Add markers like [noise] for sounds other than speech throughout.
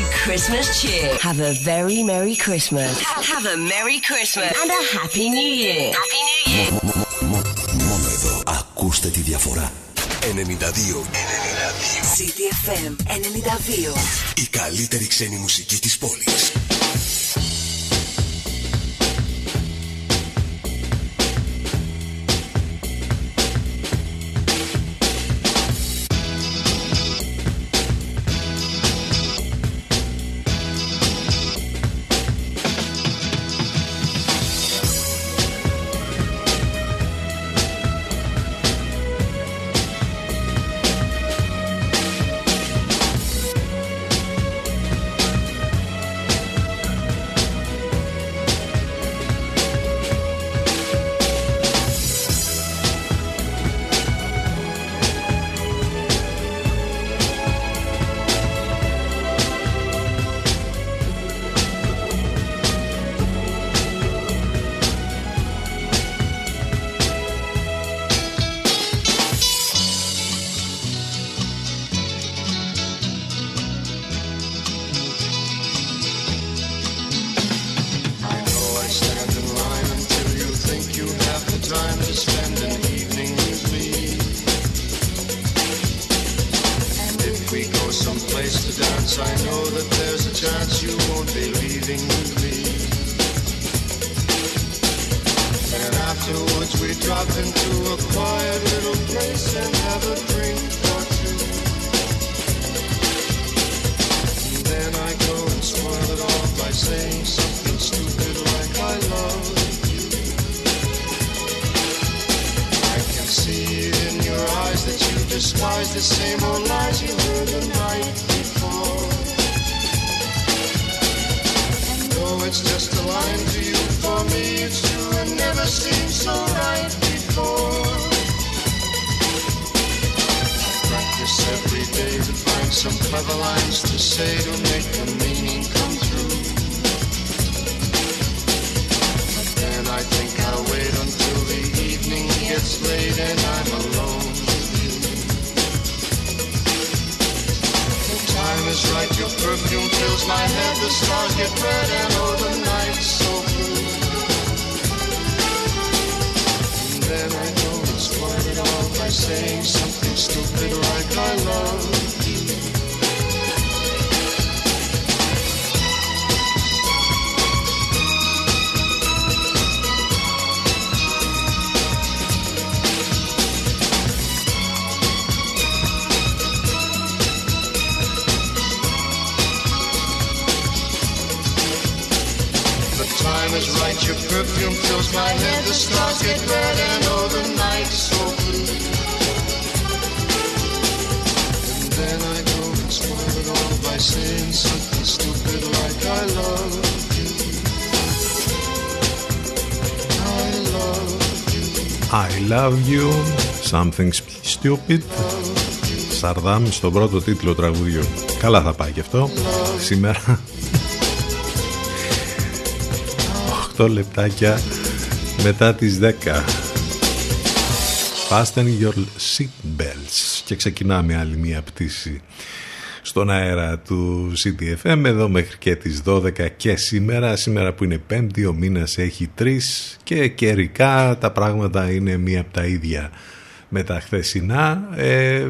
you Christmas cheer. Have a very Merry Christmas. Have a Merry Christmas and a Happy New Year. Happy New Year. Μόνο εδώ ακούστε τη διαφορά. 92. 92. CDFM 92. Η καλύτερη ξένη μουσική της πόλης. I love you, something stupid. Σαρδάμ στον πρώτο τίτλο τραγουδιού. Καλά θα πάει και αυτό. Σήμερα 8 λεπτάκια μετά τις 10. Fasten your seatbelts και ξεκινάμε άλλη μία πτήση στον αέρα του CTFM εδώ μέχρι και τις 12 και σήμερα. Σήμερα που είναι πέμπτη ο μήνας έχει τρεις και καιρικά τα πράγματα είναι μία από τα ίδια με τα χθεσινά. Ε,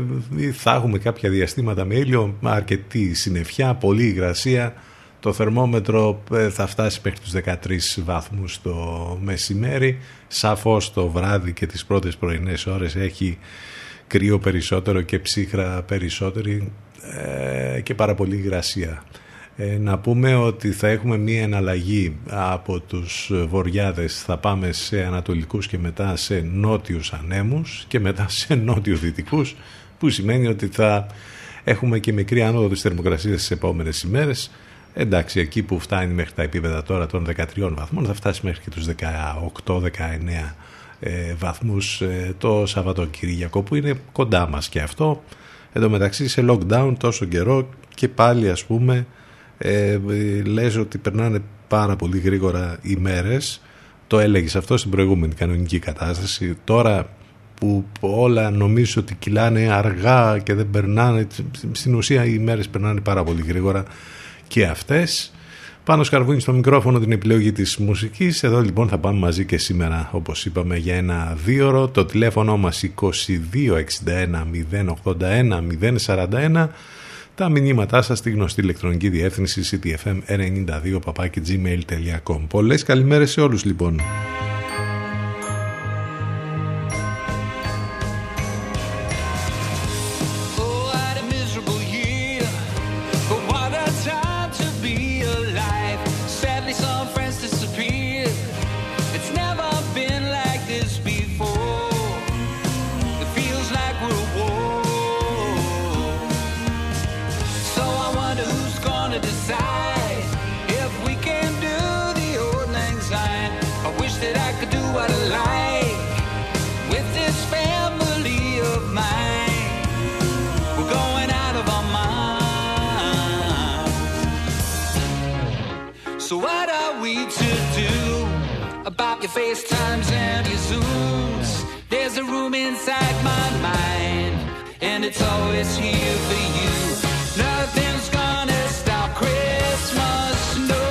θα έχουμε κάποια διαστήματα με ήλιο αρκετή συννεφιά, πολλή υγρασία. Το θερμόμετρο ε, θα φτάσει μέχρι τους 13 βαθμούς το μεσημέρι. Σαφώς το βράδυ και τις πρώτες πρωινές ώρες έχει κρύο περισσότερο και ψύχρα περισσότερη. ε, και πάρα πολύ υγρασία. Ε, να πούμε ότι θα έχουμε μία εναλλαγή από τους βορειάδες θα πάμε σε ανατολικούς και μετά σε νότιους ανέμους και μετά σε νότιους δυτικούς που σημαίνει ότι θα έχουμε και μικρή άνοδο της θερμοκρασίας τις επόμενες ημέρες. Εντάξει εκεί που φτάνει μέχρι τα επίπεδα τώρα των 13 βαθμών θα φτάσει μέχρι και τους 18-19 ε, βαθμούς ε, το Σαββατοκύριακο που είναι κοντά μας και αυτό εδώ μεταξύ σε lockdown τόσο καιρό και πάλι ας πούμε ε, λες ότι περνάνε πάρα πολύ γρήγορα οι μέρες το έλεγες αυτό στην προηγούμενη κανονική κατάσταση τώρα που όλα νομίζω ότι κυλάνε αργά και δεν περνάνε στην ουσία οι μέρες περνάνε πάρα πολύ γρήγορα και αυτές. Πάνω σκαρβούνι στο μικρόφωνο την επιλογή της μουσικής. Εδώ λοιπόν θα πάμε μαζί και σήμερα όπως είπαμε για ένα δίωρο. Το τηλέφωνο μας 2261 081 041. Τα μηνύματά σας στη γνωστή ηλεκτρονική διεύθυνση ctfm92 gmail.com Πολλές καλημέρες σε όλους λοιπόν. FaceTimes and your Zooms. There's a room inside my mind, and it's always here for you. Nothing's gonna stop Christmas, no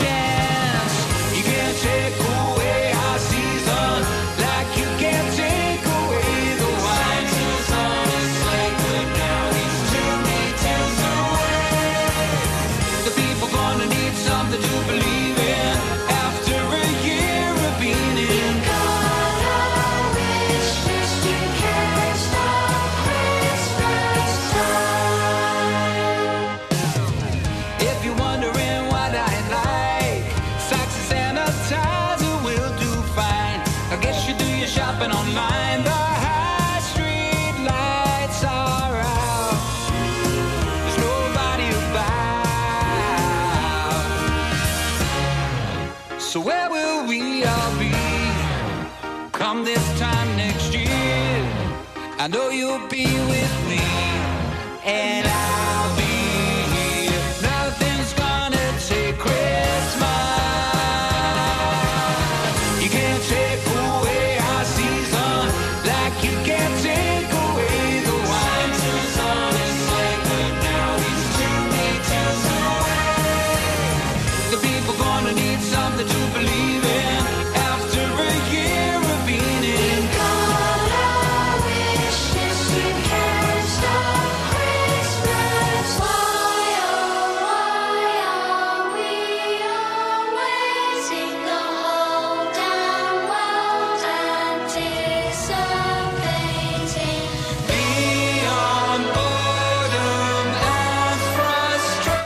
chance. You can't take away our season like you can't take away the wine. It's like but now he's two meters away. The people gonna need something to believe I know you'll be with me, and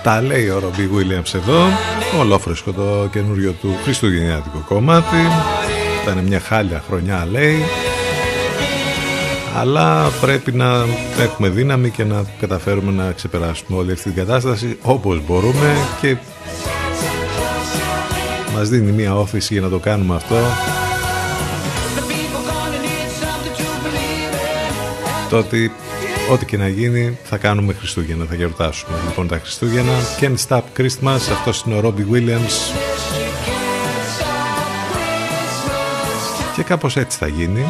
Τα λέει ο Ρομπί Williams εδώ, ολόφρεσκο το καινούριο του Χριστουγεννιάτικο κομμάτι. Ήταν μια χάλια χρονιά λέει, αλλά πρέπει να έχουμε δύναμη και να καταφέρουμε να ξεπεράσουμε όλη αυτή την κατάσταση όπως μπορούμε και μας δίνει μια όθηση για να το κάνουμε αυτό The people gonna need something to believe in. το ότι ό,τι και να γίνει θα κάνουμε Χριστούγεννα, θα γιορτάσουμε. Λοιπόν τα Χριστούγεννα Can't Stop Christmas, αυτός είναι ο Robbie Williams. Και κάπως έτσι θα γίνει.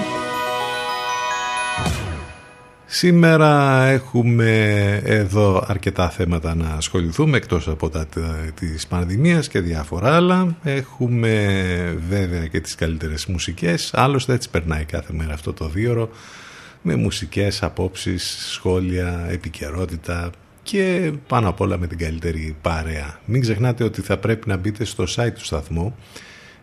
Σήμερα έχουμε εδώ αρκετά θέματα να ασχοληθούμε εκτός από τα της πανδημίας και διάφορα άλλα. Έχουμε βέβαια και τις καλύτερες μουσικές, άλλωστε έτσι περνάει κάθε μέρα αυτό το δίωρο με μουσικές, απόψεις, σχόλια, επικαιρότητα και πάνω απ' όλα με την καλύτερη παρέα. Μην ξεχνάτε ότι θα πρέπει να μπείτε στο site του σταθμού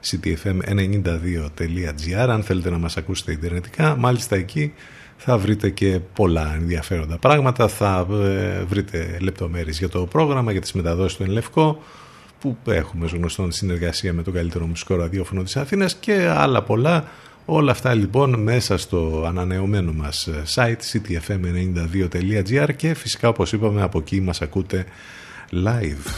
ctfm92.gr αν θέλετε να μας ακούσετε ιντερνετικά. Μάλιστα εκεί θα βρείτε και πολλά ενδιαφέροντα πράγματα, θα ε, βρείτε λεπτομέρειες για το πρόγραμμα, για τις μεταδόσεις του Ενλευκό που έχουμε ως γνωστόν συνεργασία με το καλύτερο μουσικό ραδιόφωνο της Αθήνας και άλλα πολλά. Όλα αυτά λοιπόν μέσα στο ανανεωμένο μας site ctfm92.gr και φυσικά όπως είπαμε από εκεί μας ακούτε live.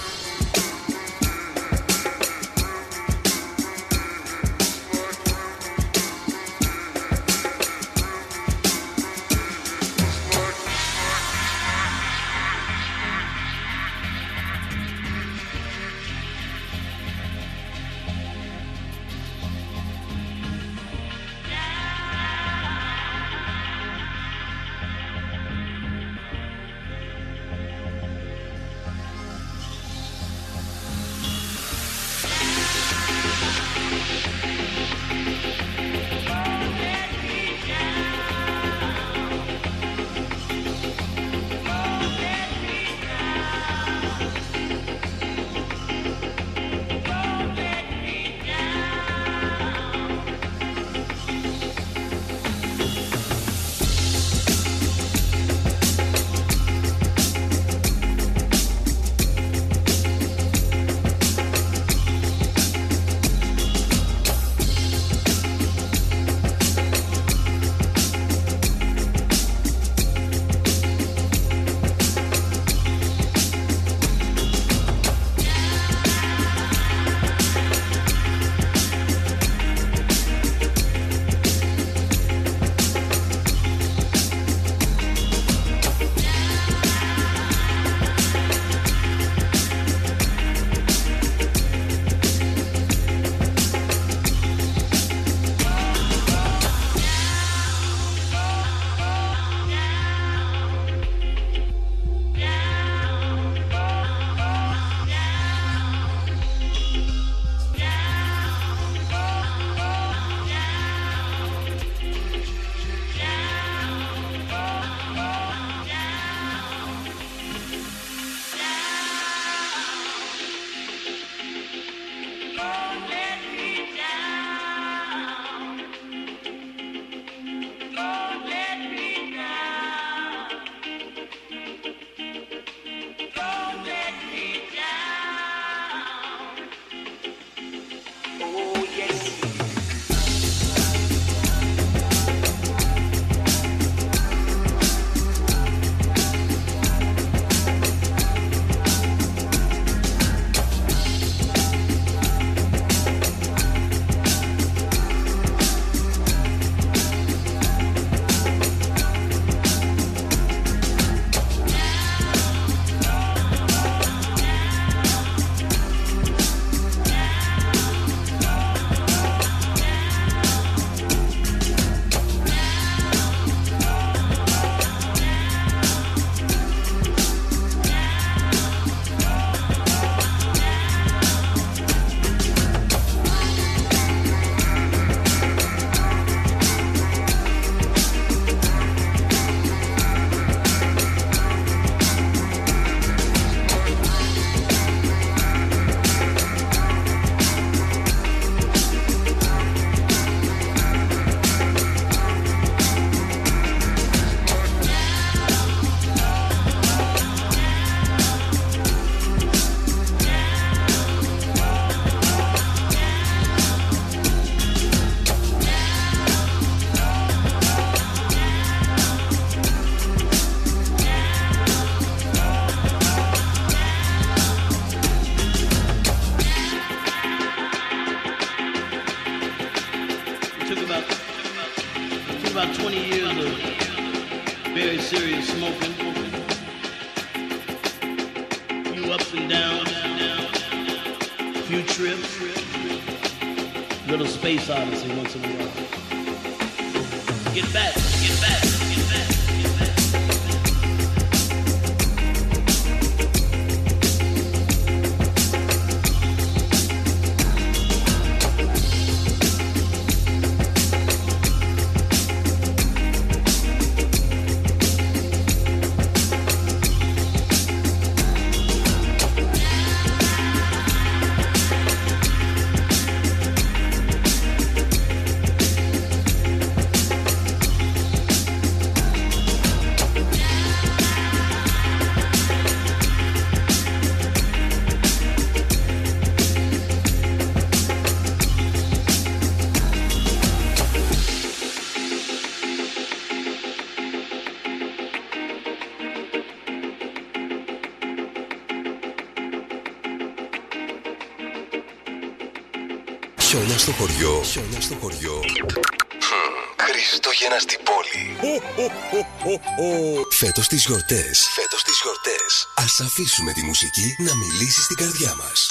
Χωριό. Χιόνια στο χωριό. Χριστούγεννα στην πόλη. Φέτος τις γιορτές. Φέτος τις γιορτές. Ας αφήσουμε τη μουσική να μιλήσει στην καρδιά μας.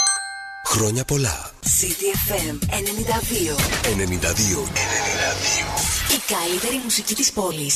Χρόνια πολλά. CDFM 92. 92. 92. Η καλύτερη μουσική της πόλης.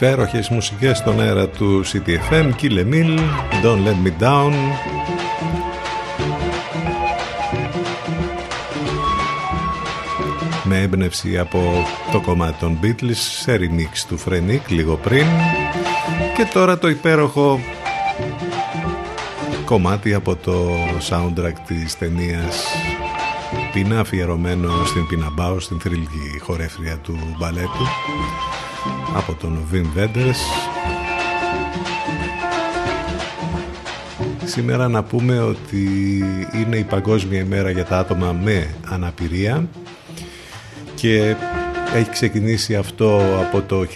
Υπέροχες μουσικές στον αέρα του CTFM Kill Emil, Don't Let Me Down. Με έμπνευση από το κομμάτι των Beatles σε remix του Frenic λίγο πριν. Και τώρα το υπέροχο κομμάτι από το soundtrack της ταινίας. Πίνα αφιερωμένο στην Πίνα Μπάου στην θρηλυκή χορεύτρια του μπαλέτου από τον Wim Wenders. Σήμερα να πούμε ότι είναι η Παγκόσμια ημέρα για τα άτομα με αναπηρία και έχει ξεκινήσει αυτό από το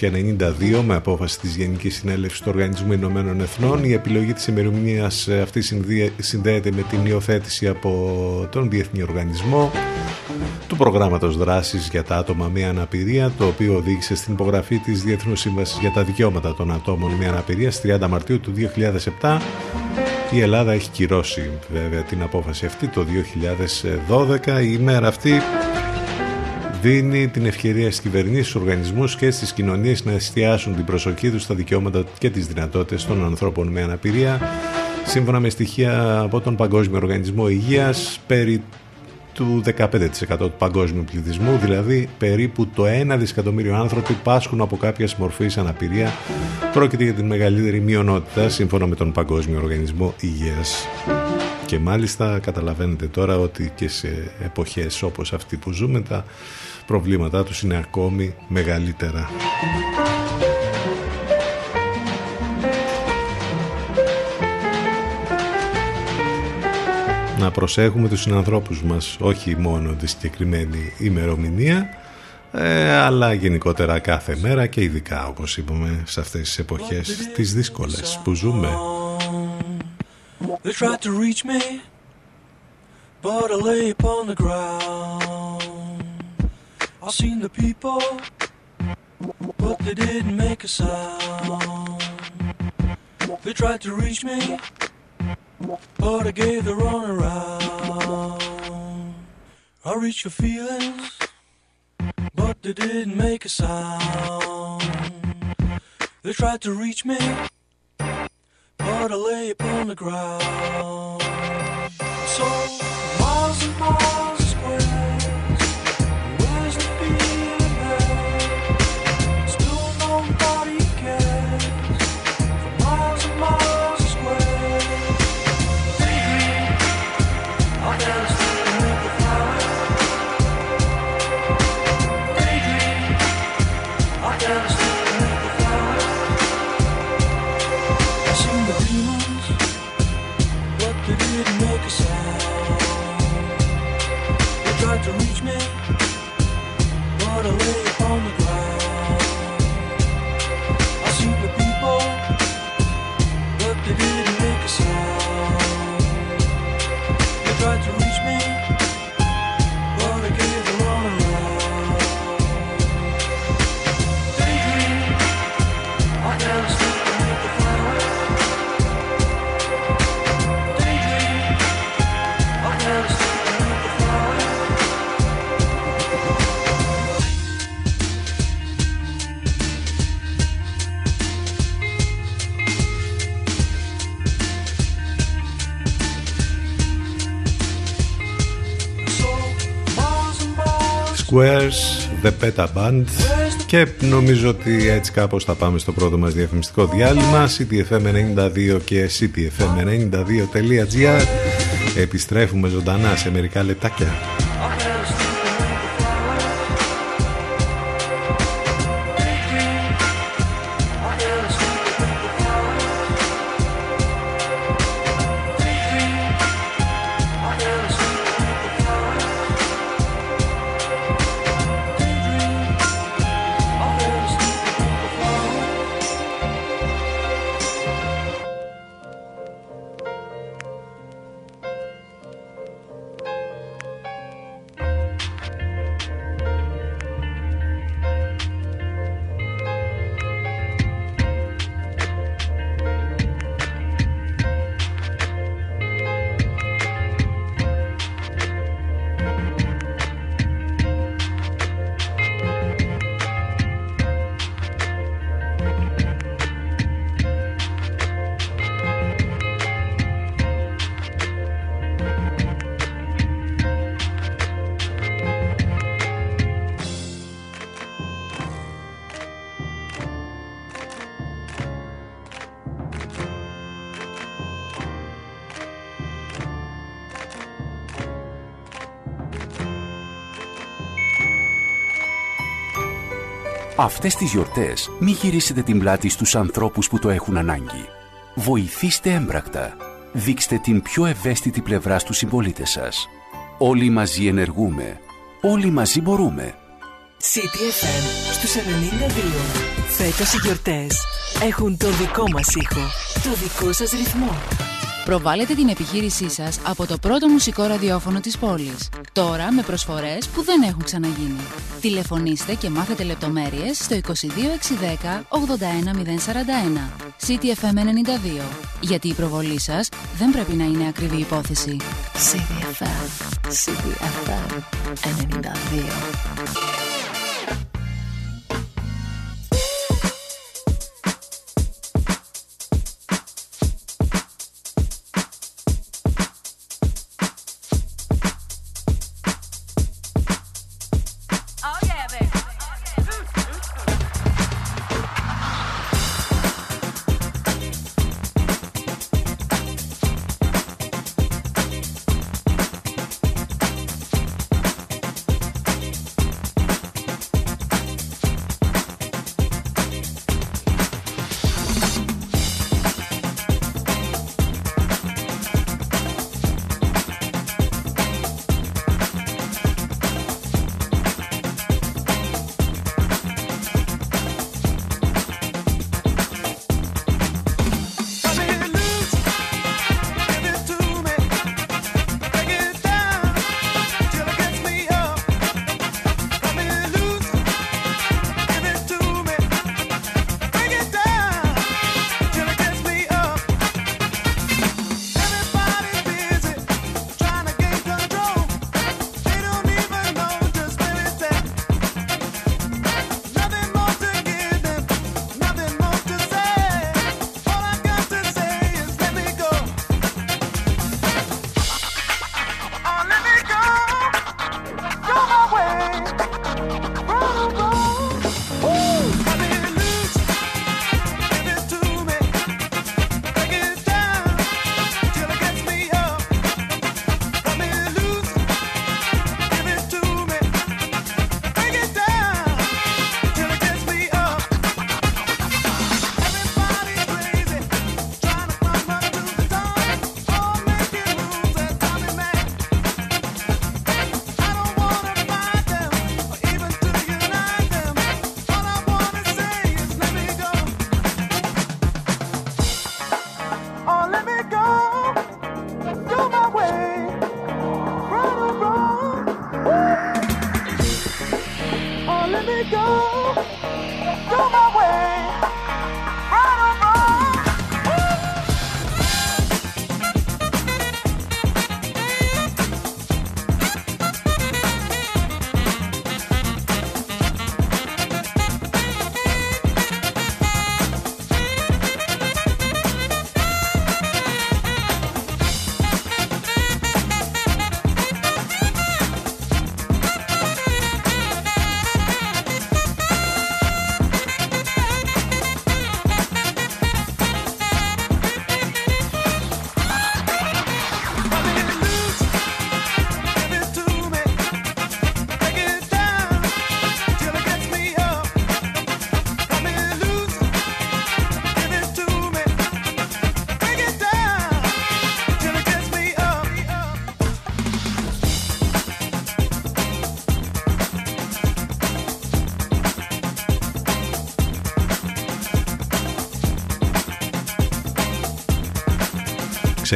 1992 με απόφαση της Γενικής Συνέλευσης του Οργανισμού Ηνωμένων Εθνών. Η επιλογή της ημερομηνίας αυτής συνδέεται με την υιοθέτηση από τον Διεθνή Οργανισμό του προγράμματος δράσης για τα άτομα με αναπηρία, το οποίο οδήγησε στην υπογραφή της Διεθνούς Σύμβασης για τα Δικαιώματα των Ατόμων με Αναπηρία στις 30 Μαρτίου του 2007. Η Ελλάδα έχει κυρώσει βέβαια την απόφαση αυτή το 2012. Η ημέρα αυτή δίνει την ευκαιρία στις κυβερνήσεις, στους οργανισμούς και στις κοινωνίες να εστιάσουν την προσοχή τους στα δικαιώματα και τις δυνατότητες των ανθρώπων με αναπηρία. Σύμφωνα με στοιχεία από τον Παγκόσμιο Οργανισμό Υγείας, περί του 15% του παγκόσμιου πληθυσμού, δηλαδή περίπου το 1 δισεκατομμύριο άνθρωποι πάσχουν από κάποια μορφής αναπηρία. Πρόκειται για την μεγαλύτερη μειονότητα σύμφωνα με τον Παγκόσμιο Οργανισμό Υγείας. Και μάλιστα καταλαβαίνετε τώρα ότι και σε εποχές όπως αυτή που ζούμε τα προβλήματά τους είναι ακόμη μεγαλύτερα. Να προσέχουμε τους συνανθρώπους μας, όχι μόνο τη συγκεκριμένη ημερομηνία, ε, αλλά γενικότερα κάθε μέρα και ειδικά όπως είπαμε σε αυτές τις εποχές τις δύσκολες που ζούμε. They tried to reach me, but I lay upon the ground. I seen the people, but they didn't make a sound. They tried to reach me, but I gave the run around. I reached your feelings, but they didn't make a sound. They tried to reach me but I lay upon the ground. So miles and miles of Squares, The Peta Band και νομίζω ότι έτσι κάπως θα πάμε στο πρώτο μας διαφημιστικό διάλειμμα ctfm92 και ctfm92.gr επιστρέφουμε ζωντανά σε μερικά λεπτάκια Αυτές τις γιορτές μην γυρίσετε την πλάτη στους ανθρώπους που το έχουν ανάγκη. Βοηθήστε έμπρακτα. Δείξτε την πιο ευαίσθητη πλευρά στους συμπολίτες σας. Όλοι μαζί ενεργούμε. Όλοι μαζί μπορούμε. CTFM στους 92. Φέτος οι γιορτές έχουν το δικό μας ήχο, το δικό σας ρυθμό. Προβάλλετε την επιχείρησή σας από το πρώτο μουσικό ραδιόφωνο της πόλης. Τώρα με προσφορές που δεν έχουν ξαναγίνει. Τηλεφωνήστε και μάθετε λεπτομέρειες στο 22610 81041. CTFM 92. Γιατί η προβολή σας δεν πρέπει να είναι ακριβή υπόθεση. CTFM, CTFM 92.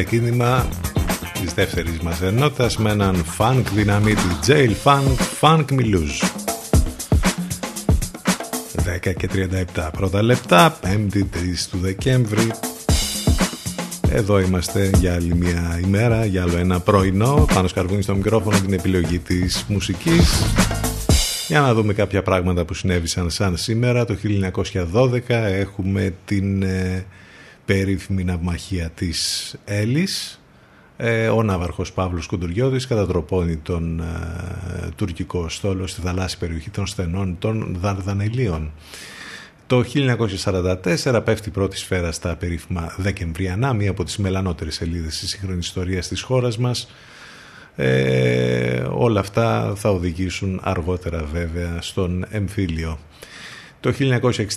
Ξεκίνημα της δεύτερης μας ενότητας με έναν funk δυναμίτη Jail Funk Funk Me Lose 10 και 37 πρώτα λεπτά 5η 3 του Δεκέμβρη. Εδώ είμαστε για άλλη μια ημέρα για άλλο ένα πρωινό. Πάνω σκαρβούνι στο μικρόφωνο την επιλογή της μουσικής. Για να δούμε κάποια πράγματα που συνέβησαν σαν σήμερα. Το 1912 έχουμε την ε, περίφημη ναυμαχία της Έλλης ε, ο ναύαρχος Παύλος Κουντουριώδης κατατροπώνει τον ε, τουρκικό στόλο στη θαλάσσια περιοχή των στενών των Δαρδανελίων. Το 1944 πέφτει η πρώτη σφαίρα στα περίφημα Δεκεμβριανά, μία από τις μελανότερες σελίδες της σύγχρονης ιστορίας της χώρας μας. Ε, όλα αυτά θα οδηγήσουν αργότερα βέβαια στον εμφύλιο. Το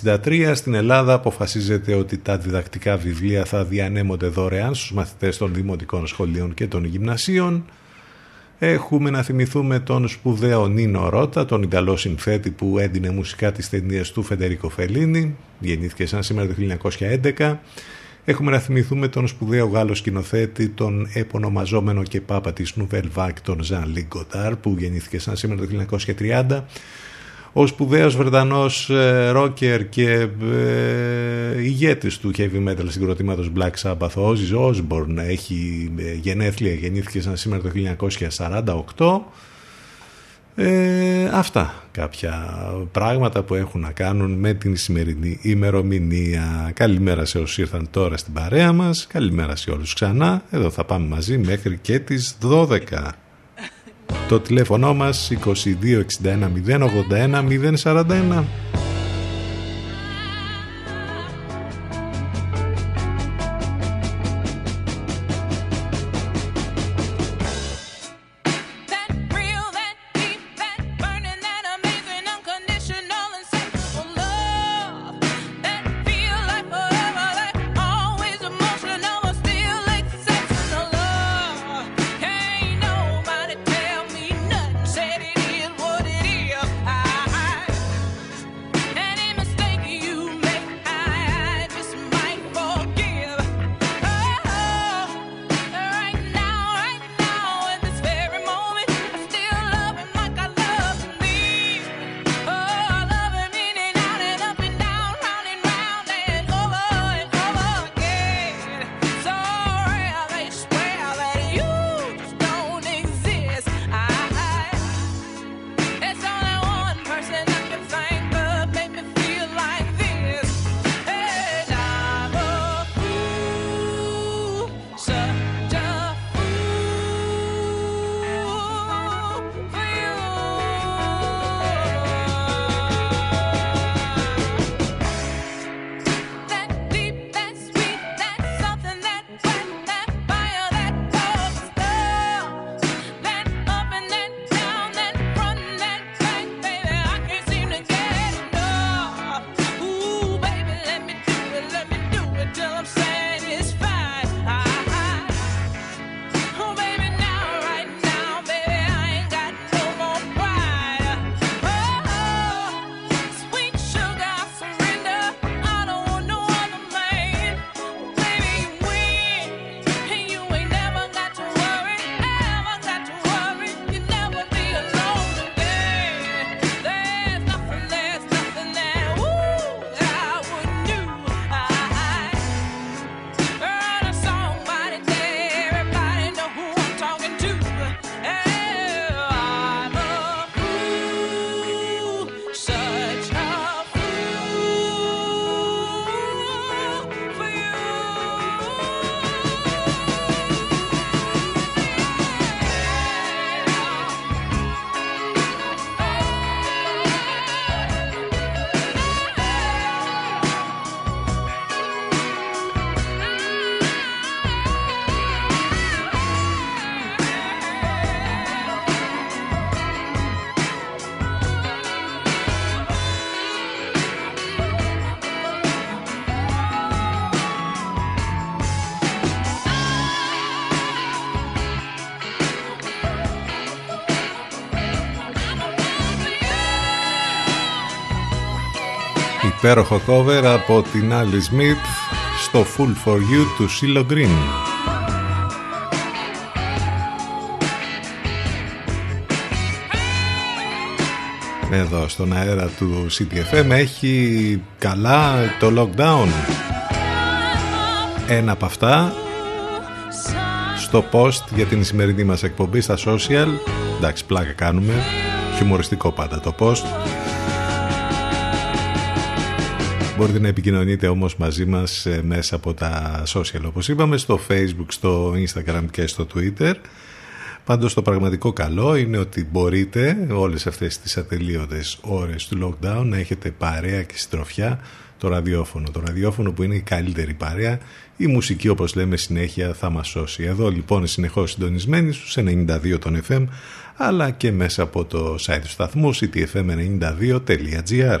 1963 στην Ελλάδα αποφασίζεται ότι τα διδακτικά βιβλία θα διανέμονται δωρεάν στους μαθητές των δημοτικών σχολείων και των γυμνασίων. Έχουμε να θυμηθούμε τον σπουδαίο Νίνο Ρότα, τον Ιταλό συνθέτη που έντυνε μουσικά τις ταινίες του Φεντερίκο Φελίνη, γεννήθηκε σαν σήμερα το 1911. Έχουμε να θυμηθούμε τον σπουδαίο Γάλλο σκηνοθέτη, τον επωνομαζόμενο και πάπα της Nouvelle Vague, τον Ζαν Λίγκοτάρ, που γεννήθηκε σαν σήμερα το 1930. Ο σπουδαίος Βρετανός ε, ρόκερ και ε, ηγέτης του heavy metal συγκροτήματος Black Sabbath, ο Ozzy Osbourne, έχει ε, γενέθλια, γεννήθηκε σαν σήμερα το 1948. Ε, αυτά κάποια πράγματα που έχουν να κάνουν με την σημερινή ημερομηνία. Καλημέρα σε όσους ήρθαν τώρα στην παρέα μας. Καλημέρα σε όλους ξανά. Εδώ θα πάμε μαζί μέχρι και τις 12. Το τηλέφωνο μας 2261 081 041. Υπέροχο cover από την Άλλη Smith στο Full For You του Silo Green. Εδώ στον αέρα του CTFM έχει καλά το lockdown. Ένα από αυτά στο post για την σημερινή μας εκπομπή στα social. Εντάξει, πλάκα κάνουμε. Χιουμοριστικό πάντα το post. Μπορείτε να επικοινωνείτε όμως μαζί μας ε, μέσα από τα social όπως είπαμε στο facebook, στο instagram και στο twitter. Πάντως το πραγματικό καλό είναι ότι μπορείτε όλες αυτές τις ατελείωτες ώρες του lockdown να έχετε παρέα και συντροφιά το ραδιόφωνο. Το ραδιόφωνο που είναι η καλύτερη παρέα, η μουσική όπως λέμε συνέχεια θα μας σώσει. Εδώ λοιπόν συνεχώς συντονισμένοι στους 92 των FM αλλά και μέσα από το site του σταθμού ctfm92.gr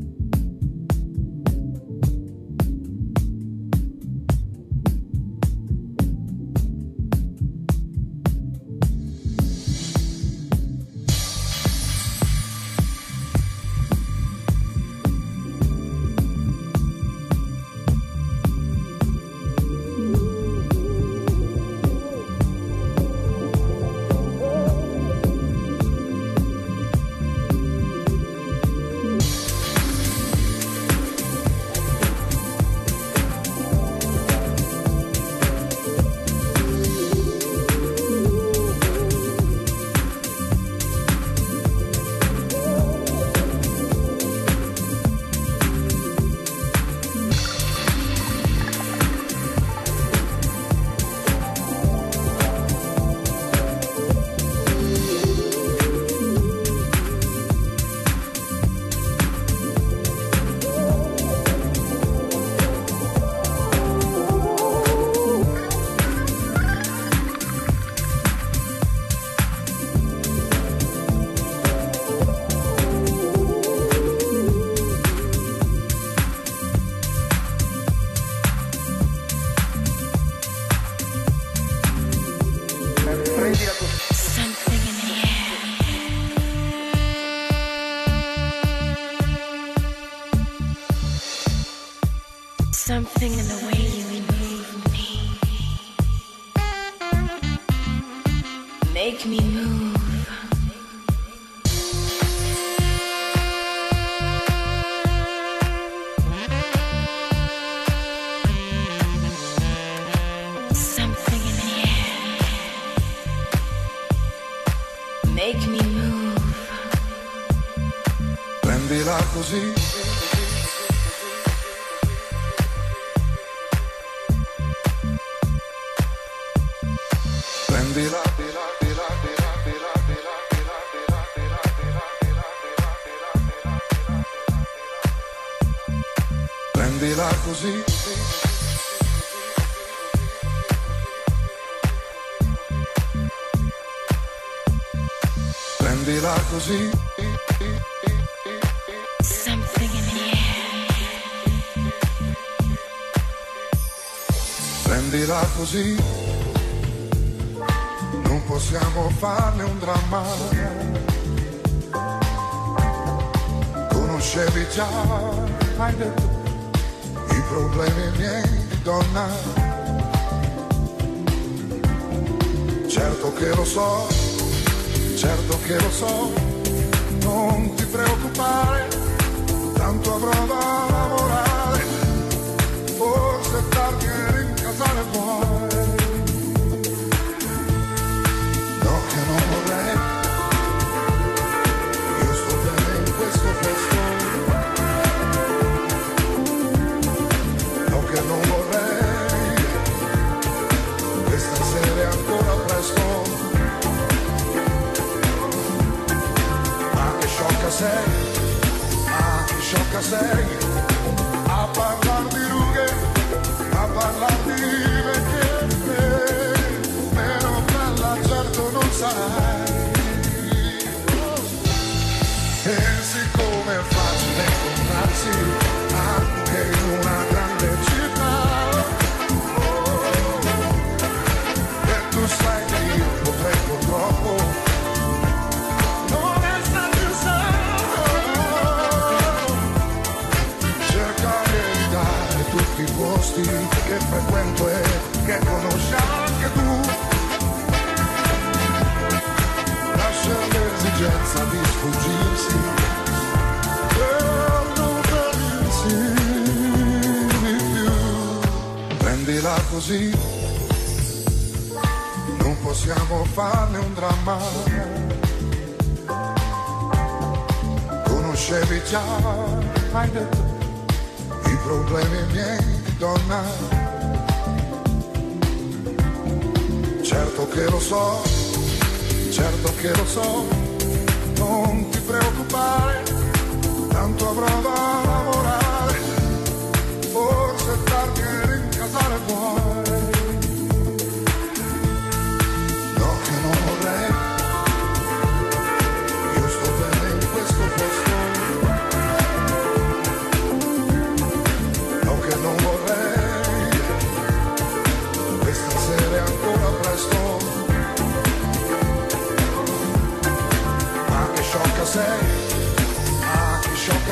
Così. Something in the air. Prendila così, non possiamo farne un dramma. Conoscevi già, hai detto, i problemi miei, donna. Certo che lo so, certo che lo so, non ti preoccupare, tanto avrò da lavorare. Forse tardi e rincasare vuoi segue, a choca segue. Che frequento e che conosci anche tu. Lascia l'esigenza di sfuggirsi per non ferirsi di più. Prendila così, non possiamo farne un dramma. Conoscevi già, hai detto i problemi miei, donna. Certo che lo so, certo che lo so, non ti preoccupare, tanto avrò da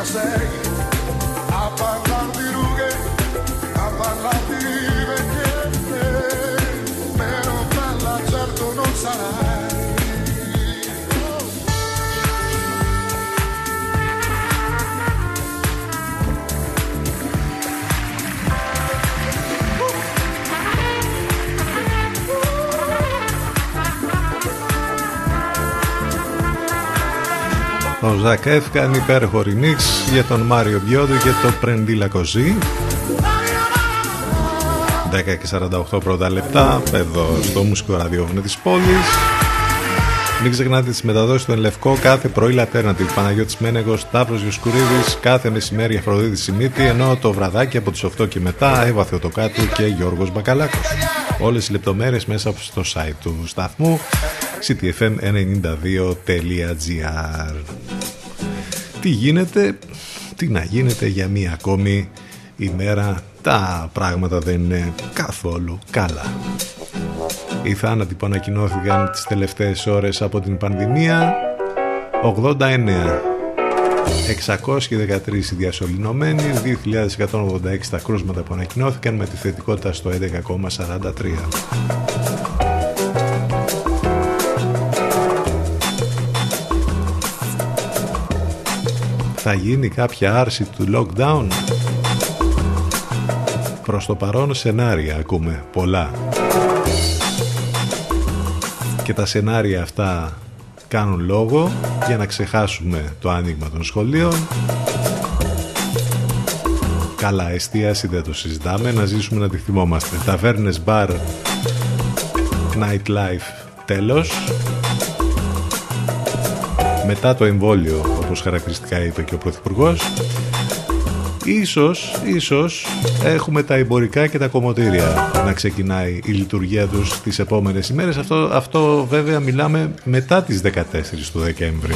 segue Ο Ζακ Εφ κάνει υπέροχο remix για τον Μάριο Μπιόντου και το Πρεντίλα Κοζή. 10 και 48 πρώτα λεπτά εδώ στο μουσικό ραδιόφωνο της πόλης. Μην ξεχνάτε τις μεταδόσεις του Ενλευκό κάθε πρωί Alternative Παναγιώτης Μένεγος, Σταύρος Γιουσκουρίδης κάθε μεσημέρι Αφροδίτη Σιμίτη ενώ το βραδάκι από τις 8 και μετά έβαθε το κάτω και Γιώργος Μπακαλάκος. Όλες οι λεπτομέρειες μέσα στο site του σταθμού ctfm92.gr Τι γίνεται, τι να γίνεται για μία ακόμη ημέρα. Τα πράγματα δεν είναι καθόλου καλά. Οι θάνατοι που ανακοινώθηκαν τις τελευταίες ώρες από την πανδημία 89 613 διασωληνωμένοι 2.186 τα κρούσματα που ανακοινώθηκαν με τη θετικότητα στο 11,43 θα γίνει κάποια άρση του lockdown; Προς το παρόν σενάρια ακούμε πολλά. Και τα σενάρια αυτά κάνουν λόγο για να ξεχάσουμε το άνοιγμα των σχολείων. Καλά εστίαση δεν το συζητάμε. Να ζήσουμε να τη θυμόμαστε. Ταβέρνες μπαρ nightlife τέλος μετά το εμβόλιο όπως χαρακτηριστικά είπε και ο Πρωθυπουργός. Ίσως, ίσως έχουμε τα εμπορικά και τα κομμωτήρια να ξεκινάει η λειτουργία τους τις επόμενες ημέρες. Αυτό, αυτό βέβαια μιλάμε μετά τις 14 του Δεκέμβρη.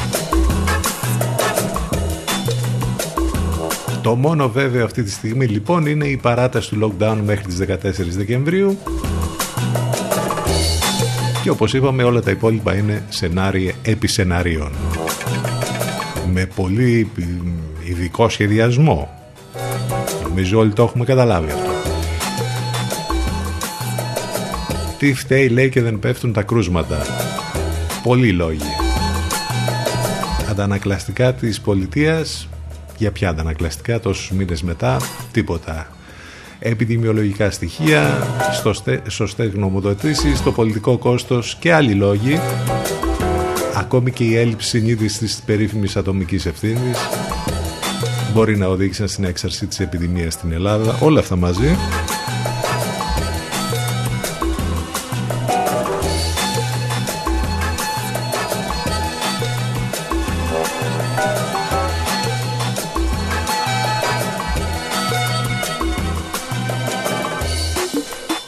Το μόνο βέβαιο αυτή τη στιγμή λοιπόν είναι η παράταση του lockdown μέχρι τις 14 Δεκεμβρίου και όπως είπαμε όλα τα υπόλοιπα είναι σενάρια επί σενάριων με πολύ ειδικό σχεδιασμό. Νομίζω όλοι το έχουμε καταλάβει αυτό. Τι φταίει λέει και δεν πέφτουν τα κρούσματα. Πολλοί λόγοι. Αντανακλαστικά της πολιτείας, για ποια αντανακλαστικά τόσους μήνες μετά, τίποτα. Επιδημιολογικά στοιχεία, σωστές γνωμοδοτήσεις, το πολιτικό κόστος και άλλοι λόγοι ακόμη και η έλλειψη συνείδησης της περίφημης ατομικής ευθύνης μπορεί να οδήγησαν στην έξαρση της επιδημίας στην Ελλάδα. Όλα αυτά μαζί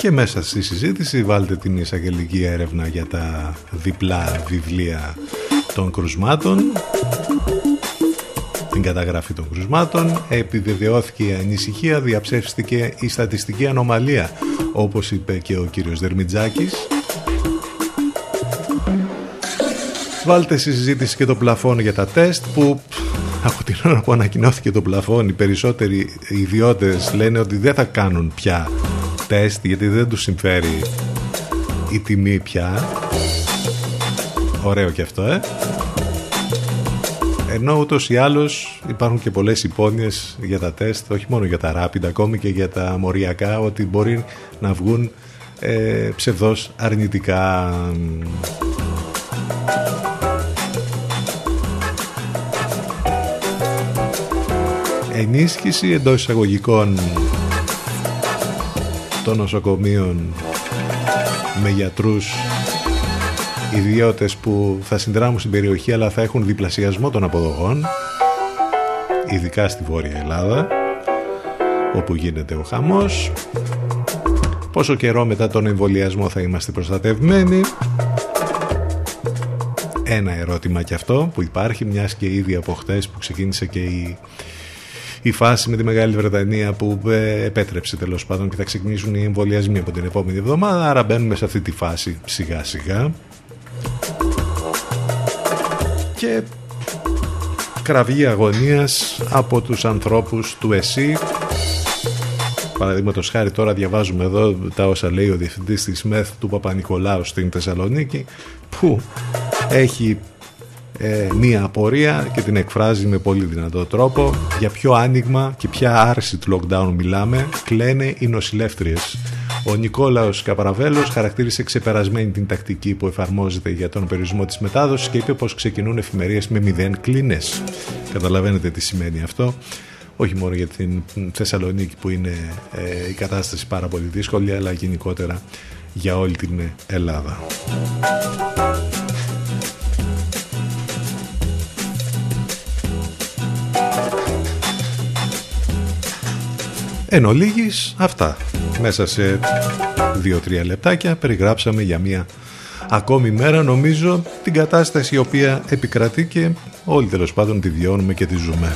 Και μέσα στη συζήτηση βάλτε την εισαγγελική έρευνα για τα διπλά βιβλία των κρουσμάτων. Την καταγραφή των κρουσμάτων. Επιβεβαιώθηκε η ανησυχία διαψεύστηκε η στατιστική ανομαλία όπως είπε και ο κύριος Δερμιτζάκης. Βάλτε στη συζήτηση και το πλαφόν για τα τεστ που από την ώρα που ανακοινώθηκε το πλαφόν οι περισσότεροι ιδιώτες λένε ότι δεν θα κάνουν πια τεστ γιατί δεν του συμφέρει η τιμή πια. Ωραίο και αυτό ε. Ενώ ούτως ή άλλως υπάρχουν και πολλές υπόνοιες για τα τεστ όχι μόνο για τα rapid ακόμη και για τα μοριακά ότι μπορεί να βγουν ε, ψευδός αρνητικά. Ενίσχυση εντός εισαγωγικών των νοσοκομείων με γιατρούς ιδιώτες που θα συνδράμουν στην περιοχή αλλά θα έχουν διπλασιασμό των αποδοχών ειδικά στη Βόρεια Ελλάδα όπου γίνεται ο χαμός. Πόσο καιρό μετά τον εμβολιασμό θα είμαστε προστατευμένοι; Ένα ερώτημα και αυτό που υπάρχει μιας και ήδη από χτες που ξεκίνησε και η η φάση με τη Μεγάλη Βρετανία που ε, επέτρεψε τέλος πάντων και θα ξεκινήσουν οι εμβολιασμοί από την επόμενη εβδομάδα. Άρα μπαίνουμε σε αυτή τη φάση σιγά σιγά. Και κραυγή αγωνίας από τους ανθρώπους του ΕΣΥ Παραδείγματος χάρη τώρα διαβάζουμε εδώ τα όσα λέει ο διευθυντής της ΜΕΘ του Παπα-Νικολάου στην Θεσσαλονίκη που έχει ε, μία απορία και την εκφράζει με πολύ δυνατό τρόπο για ποιο άνοιγμα και ποια άρση του lockdown μιλάμε κλαίνε οι νοσηλεύτριες ο Νικόλαος Καπαραβέλος χαρακτήρισε ξεπερασμένη την τακτική που εφαρμόζεται για τον περιορισμό της μετάδοσης και είπε πως ξεκινούν εφημερίες με μηδέν κλίνες. Καταλαβαίνετε τι σημαίνει αυτό. Όχι μόνο για την Θεσσαλονίκη που είναι ε, η κατάσταση πάρα πολύ δύσκολη, αλλά γενικότερα για όλη την Ελλάδα. Εν ολίγης, αυτά. Μέσα σε 2-3 λεπτάκια περιγράψαμε για μια ακόμη μέρα νομίζω την κατάσταση η οποία επικρατεί και όλοι τέλος πάντων τη βιώνουμε και τη ζούμε.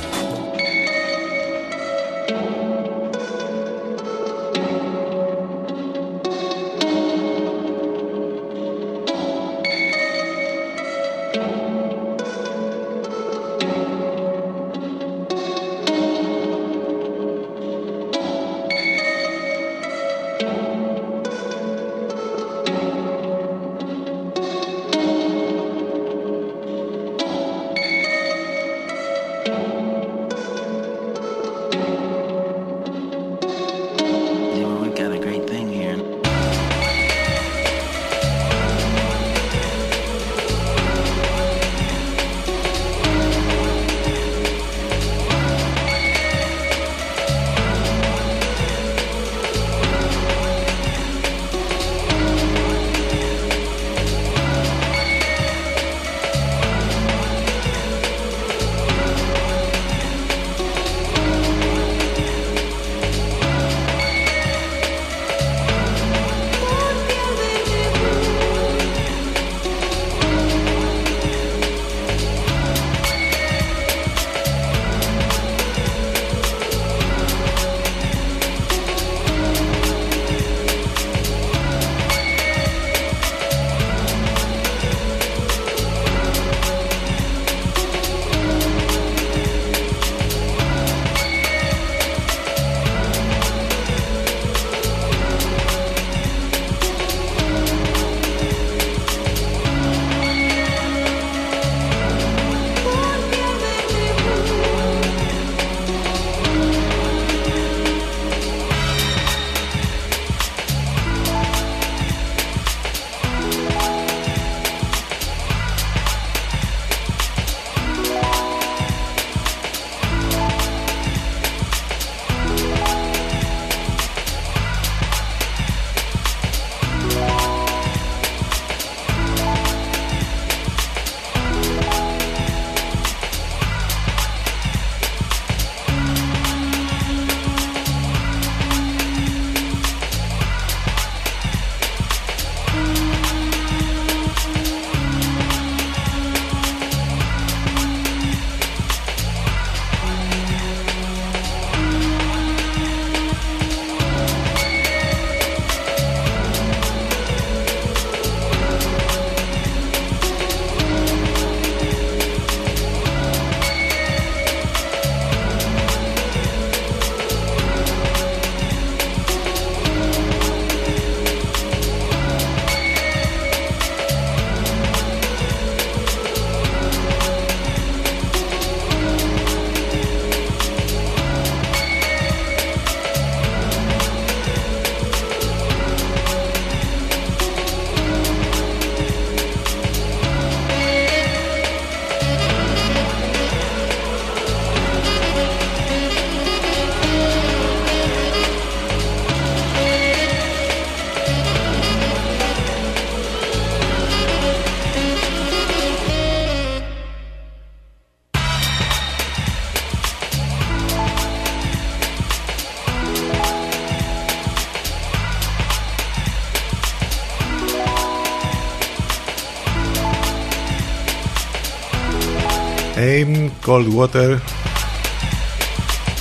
Cold Water.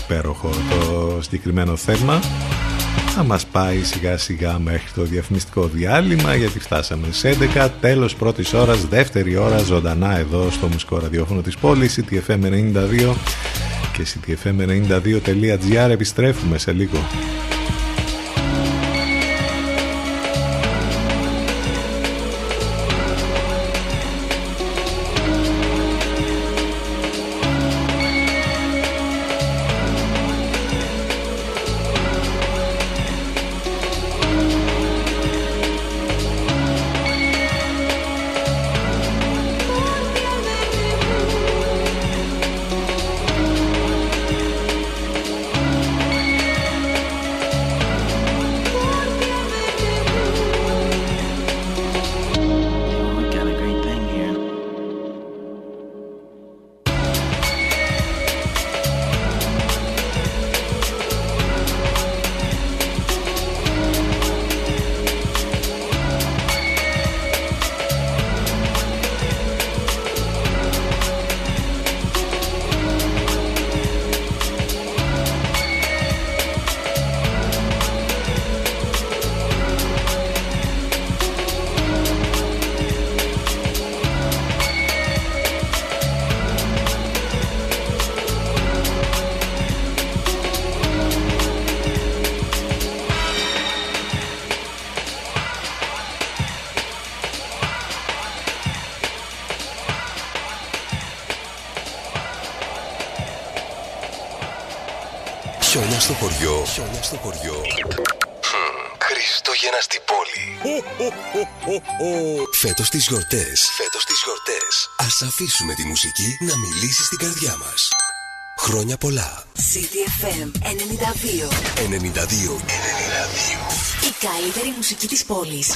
Υπέροχο το συγκεκριμένο θέμα. Θα μας πάει σιγά σιγά μέχρι το διαφημιστικό διάλειμμα γιατί φτάσαμε σε 11 τέλος πρώτης ώρας, δεύτερη ώρα ζωντανά εδώ στο μουσικό ραδιόφωνο της πόλης CTFM92. Και ctfm92.gr επιστρέφουμε σε λίγο. Γιορτές. Φέτος τις γιορτές. Ας αφήσουμε τη μουσική να μιλήσει στην καρδιά μας. Χρόνια πολλά. CDFM 92. 92. 92. Η καλύτερη μουσική της πόλης.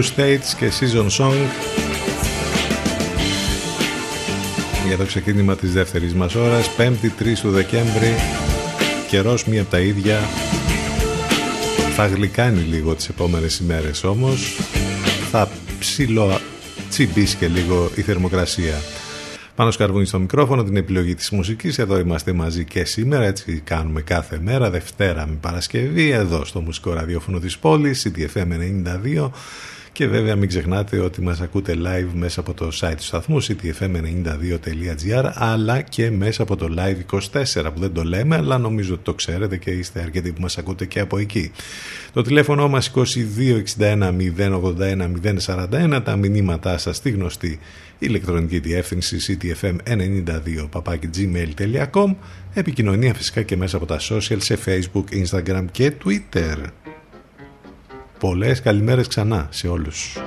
Blue States και Season Song. Για το ξεκίνημα της δεύτερης μας ώρας 5η 3 του Δεκέμβρη καιρός μία από τα ίδια. Θα γλυκάνει λίγο τις επόμενες ημέρες όμως θα ψηλό τσιμπήσει και λίγο η θερμοκρασία. Πάνω σκαρβούνι στο μικρόφωνο την επιλογή της μουσικής. Εδώ είμαστε μαζί και σήμερα έτσι κάνουμε κάθε μέρα Δευτέρα με Παρασκευή εδώ στο μουσικό ραδιόφωνο της πόλης CTFM 92 και βέβαια μην ξεχνάτε ότι μας ακούτε live μέσα από το site του σταθμού ctfm92.gr αλλά και μέσα από το live 24 που δεν το λέμε αλλά νομίζω ότι το ξέρετε και είστε αρκετοί που μας ακούτε και από εκεί. Το τηλέφωνο μας 2261 081 041 τα μηνύματά σας στη γνωστή ηλεκτρονική διεύθυνση ctfm92 gmail.com επικοινωνία φυσικά και μέσα από τα social σε facebook, instagram και twitter. Πολλές καλημέρες ξανά σε όλους.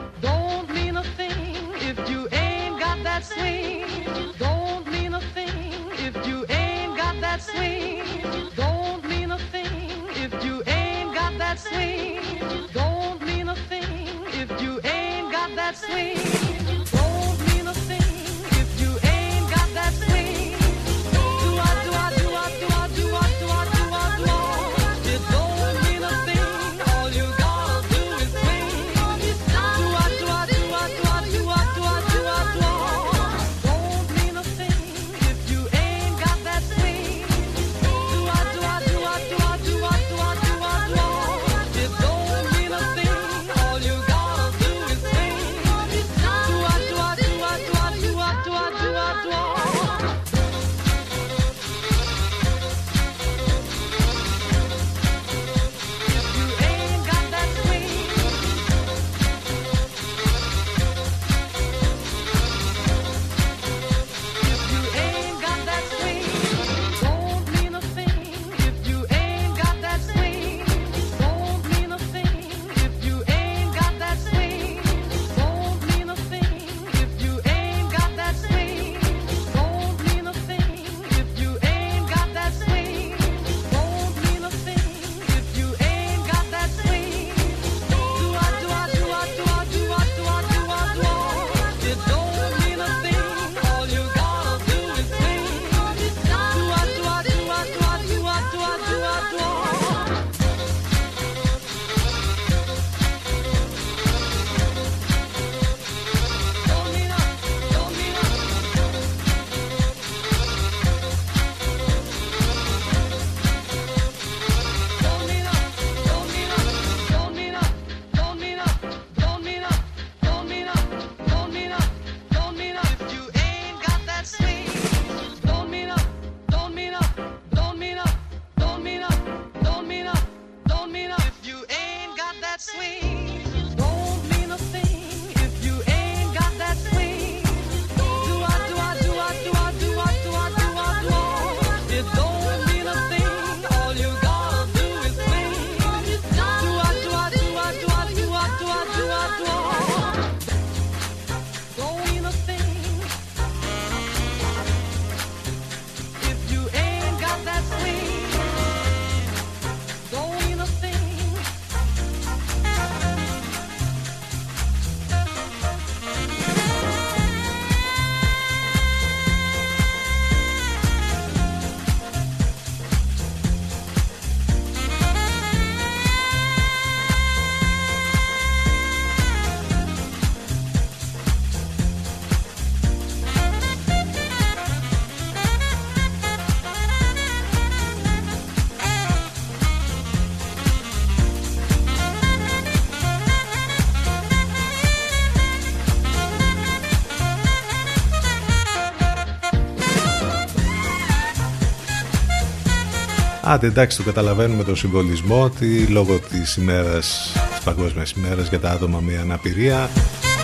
Άντε εντάξει το καταλαβαίνουμε το συμβολισμό ότι λόγω της ημέρας, της παγκόσμιας ημέρας για τα άτομα με αναπηρία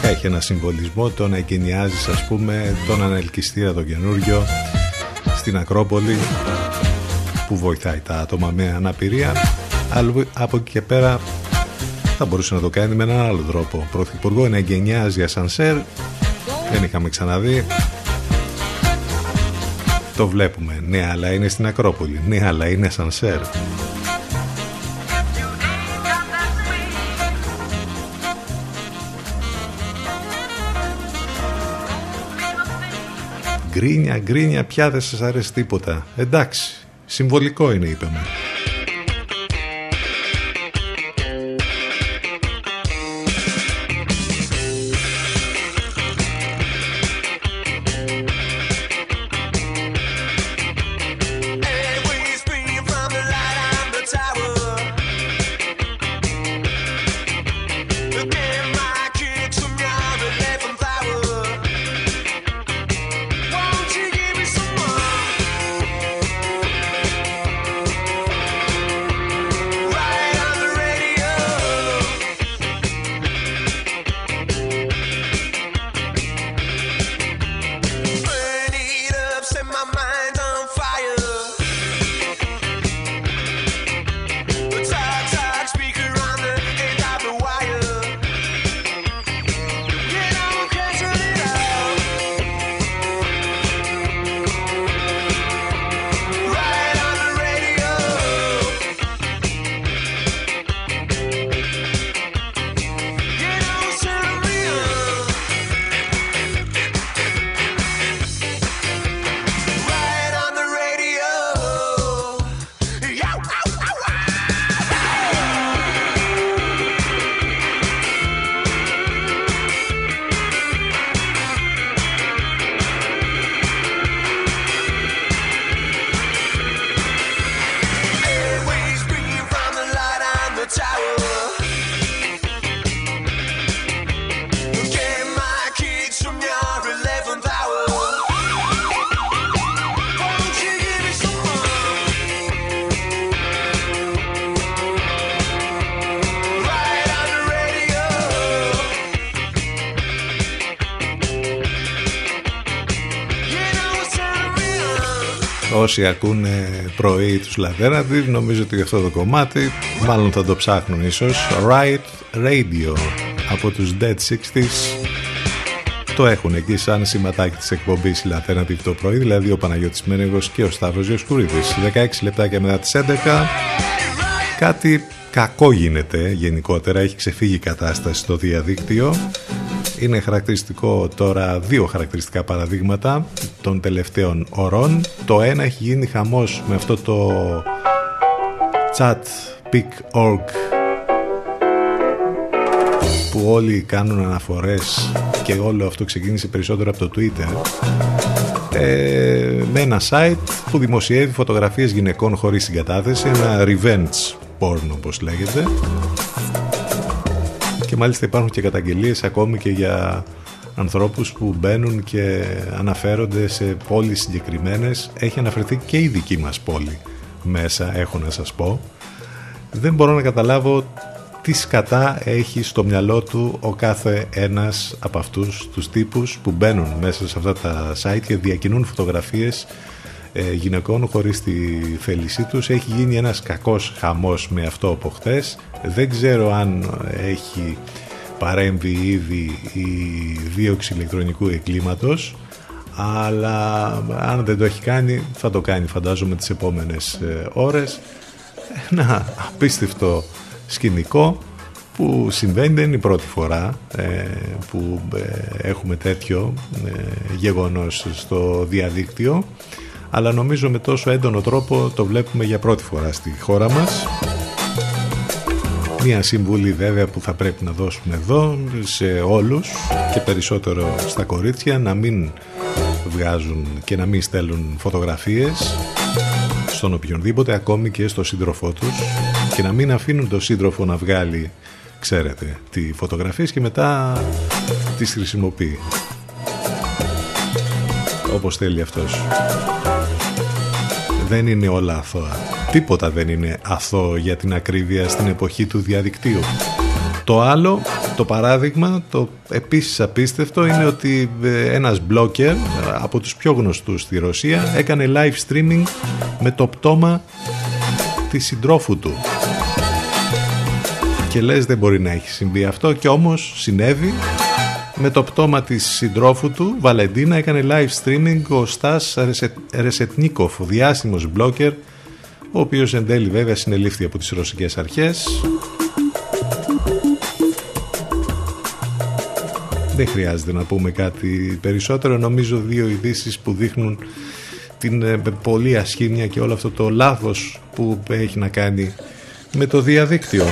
έχει ένα συμβολισμό το να εγκαινιάζεις ας πούμε τον ανελκυστήρα το καινούριο στην Ακρόπολη που βοηθάει τα άτομα με αναπηρία. Αλλά από εκεί και πέρα θα μπορούσε να το κάνει με έναν άλλο τρόπο. Πρωθυπουργό να εγκαινιάζει ασανσέρ δεν είχαμε ξαναδεί το βλέπουμε. Ναι, αλλά είναι στην Ακρόπολη. Ναι, αλλά είναι σαν σερ. Γκρίνια, γκρίνια, πια δεν σας αρέσει τίποτα. Εντάξει, συμβολικό είναι, είπαμε. Όσοι ακούνε πρωί τους Λατέρνατιβ νομίζω ότι αυτό το κομμάτι μάλλον θα το ψάχνουν ίσως Right Radio από τους Dead 60s το έχουν εκεί σαν σηματάκι της εκπομπής Λατέρνατιβ το πρωί δηλαδή ο Παναγιώτης Μένεγος και ο Σταύρος Διοσκουρίδης 16 λεπτάκια μετά τις 11 κάτι κακό γίνεται γενικότερα έχει ξεφύγει η κατάσταση στο διαδίκτυο είναι χαρακτηριστικό τώρα δύο χαρακτηριστικά παραδείγματα των τελευταίων ωρών. Το ένα έχει γίνει χαμός με αυτό το chat pick.org που όλοι κάνουν αναφορές και όλο αυτό ξεκίνησε περισσότερο από το Twitter ε, με ένα site που δημοσιεύει φωτογραφίες γυναικών χωρίς συγκατάθεση ένα revenge porn όπως λέγεται και μάλιστα υπάρχουν και καταγγελίες ακόμη και για ανθρώπους που μπαίνουν και αναφέρονται σε πόλεις συγκεκριμένες. Έχει αναφερθεί και η δική μας πόλη μέσα έχω να σας πω. Δεν μπορώ να καταλάβω τι σκατά έχει στο μυαλό του ο κάθε ένας από αυτούς τους τύπους που μπαίνουν μέσα σε αυτά τα site και διακινούν φωτογραφίες ε, γυναικών χωρίς τη θέλησή τους. Έχει γίνει ένας κακός χαμός με αυτό από χτες. Δεν ξέρω αν έχει παρέμβει ήδη η δίωξη ηλεκτρονικού εκκλήματος αλλά αν δεν το έχει κάνει θα το κάνει φαντάζομαι τις επόμενες ε, ώρες. Ένα απίστευτο σκηνικό που συμβαίνει δεν είναι η πρώτη φορά ε, που έχουμε τέτοιο γεγονός στο διαδίκτυο αλλά νομίζω με τόσο έντονο τρόπο το βλέπουμε για πρώτη φορά στη χώρα μας. Μία συμβουλή βέβαια που θα πρέπει να δώσουμε εδώ σε όλους και περισσότερο στα κορίτσια να μην βγάζουν και να μην στέλνουν φωτογραφίες στον οποιονδήποτε ακόμη και στο σύντροφό τους και να μην αφήνουν τον σύντροφο να βγάλει ξέρετε τι φωτογραφίες και μετά τις χρησιμοποιεί όπως θέλει αυτός δεν είναι όλα αθώα. Τίποτα δεν είναι αθώο για την ακρίβεια στην εποχή του διαδικτύου. Το άλλο, το παράδειγμα, το επίσης απίστευτο είναι ότι ε, ένας blogger από τους πιο γνωστούς στη Ρωσία έκανε live streaming με το πτώμα της συντρόφου του. Και λες δεν μπορεί να έχει συμβεί αυτό και όμως συνέβη με το πτώμα της συντρόφου του, Βαλεντίνα έκανε live streaming ο Στάς Ρεσετνίκοφ, ο μπλόκερ, ο οποίος εν τέλει βέβαια συνελήφθη από τις ρωσικές αρχές. Δεν χρειάζεται να πούμε κάτι περισσότερο. Νομίζω δύο ειδήσεις που δείχνουν την ε, πολλή ασχήμια και όλο αυτό το λάθος που έχει να κάνει με το διαδίκτυο.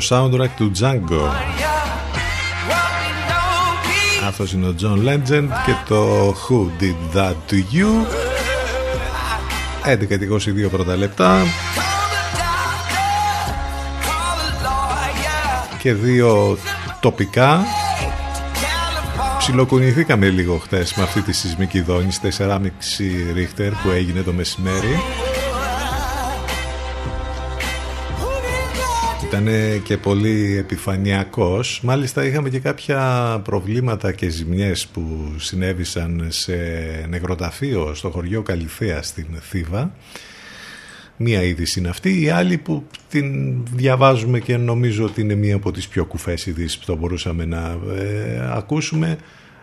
το soundtrack του Django. Αυτός είναι ο John Legend και το Who Did That To You. 11-22 πρώτα λεπτά. Και δύο τοπικά. Ψιλοκουνηθήκαμε λίγο χτες με αυτή τη σεισμική δόνηση 4,5 ρίχτερ που έγινε το μεσημέρι. ήταν και πολύ επιφανειακός. Μάλιστα είχαμε και κάποια προβλήματα και ζημιές που συνέβησαν σε νεκροταφείο στο χωριό Καλυθέα στην Θήβα. Μία είδηση είναι αυτή. Η άλλη που την διαβάζουμε και νομίζω ότι είναι μία από τις πιο κουφές ειδήσεις που το μπορούσαμε να ε, ακούσουμε.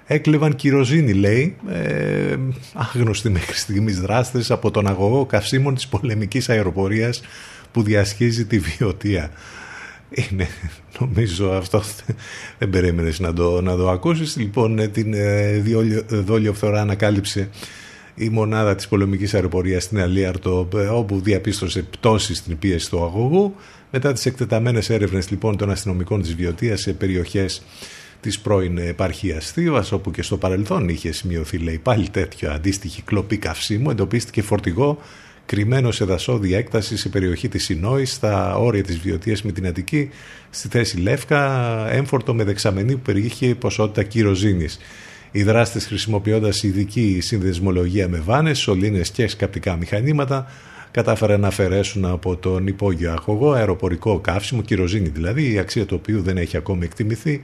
Έκλεβαν κυροζίνη, λέει, ε, άγνωστοι μέχρι στιγμής δράστες από τον αγωγό καυσίμων της πολεμικής αεροπορίας που διασχίζει τη βιωτία. Είναι, νομίζω αυτό δεν περίμενες να το, να το ακούσεις. Λοιπόν, ε, την ε, ε, δόλιο φθορά ανακάλυψε η μονάδα της πολεμικής αεροπορίας στην Αλίαρτο όπου διαπίστωσε πτώση στην πίεση του αγωγού. Μετά τις εκτεταμένες έρευνες λοιπόν των αστυνομικών της Βιωτίας σε περιοχές της πρώην επαρχίας Θήβας όπου και στο παρελθόν είχε σημειωθεί λέει πάλι τέτοιο αντίστοιχη κλοπή καυσίμου εντοπίστηκε φορτηγό κρυμμένο σε δασόδια έκταση σε περιοχή της Σινόη, στα όρια της Βιωτίας με την Αττική, στη θέση Λεύκα, έμφορτο με δεξαμενή που περιείχε ποσότητα κυροζήνης. Οι δράστες χρησιμοποιώντας ειδική συνδεσμολογία με βάνες, σωλήνες και σκαπτικά μηχανήματα, κατάφεραν να αφαιρέσουν από τον υπόγειο αγωγό αεροπορικό καύσιμο, κυροζήνη δηλαδή, η αξία του οποίου δεν έχει ακόμη εκτιμηθεί.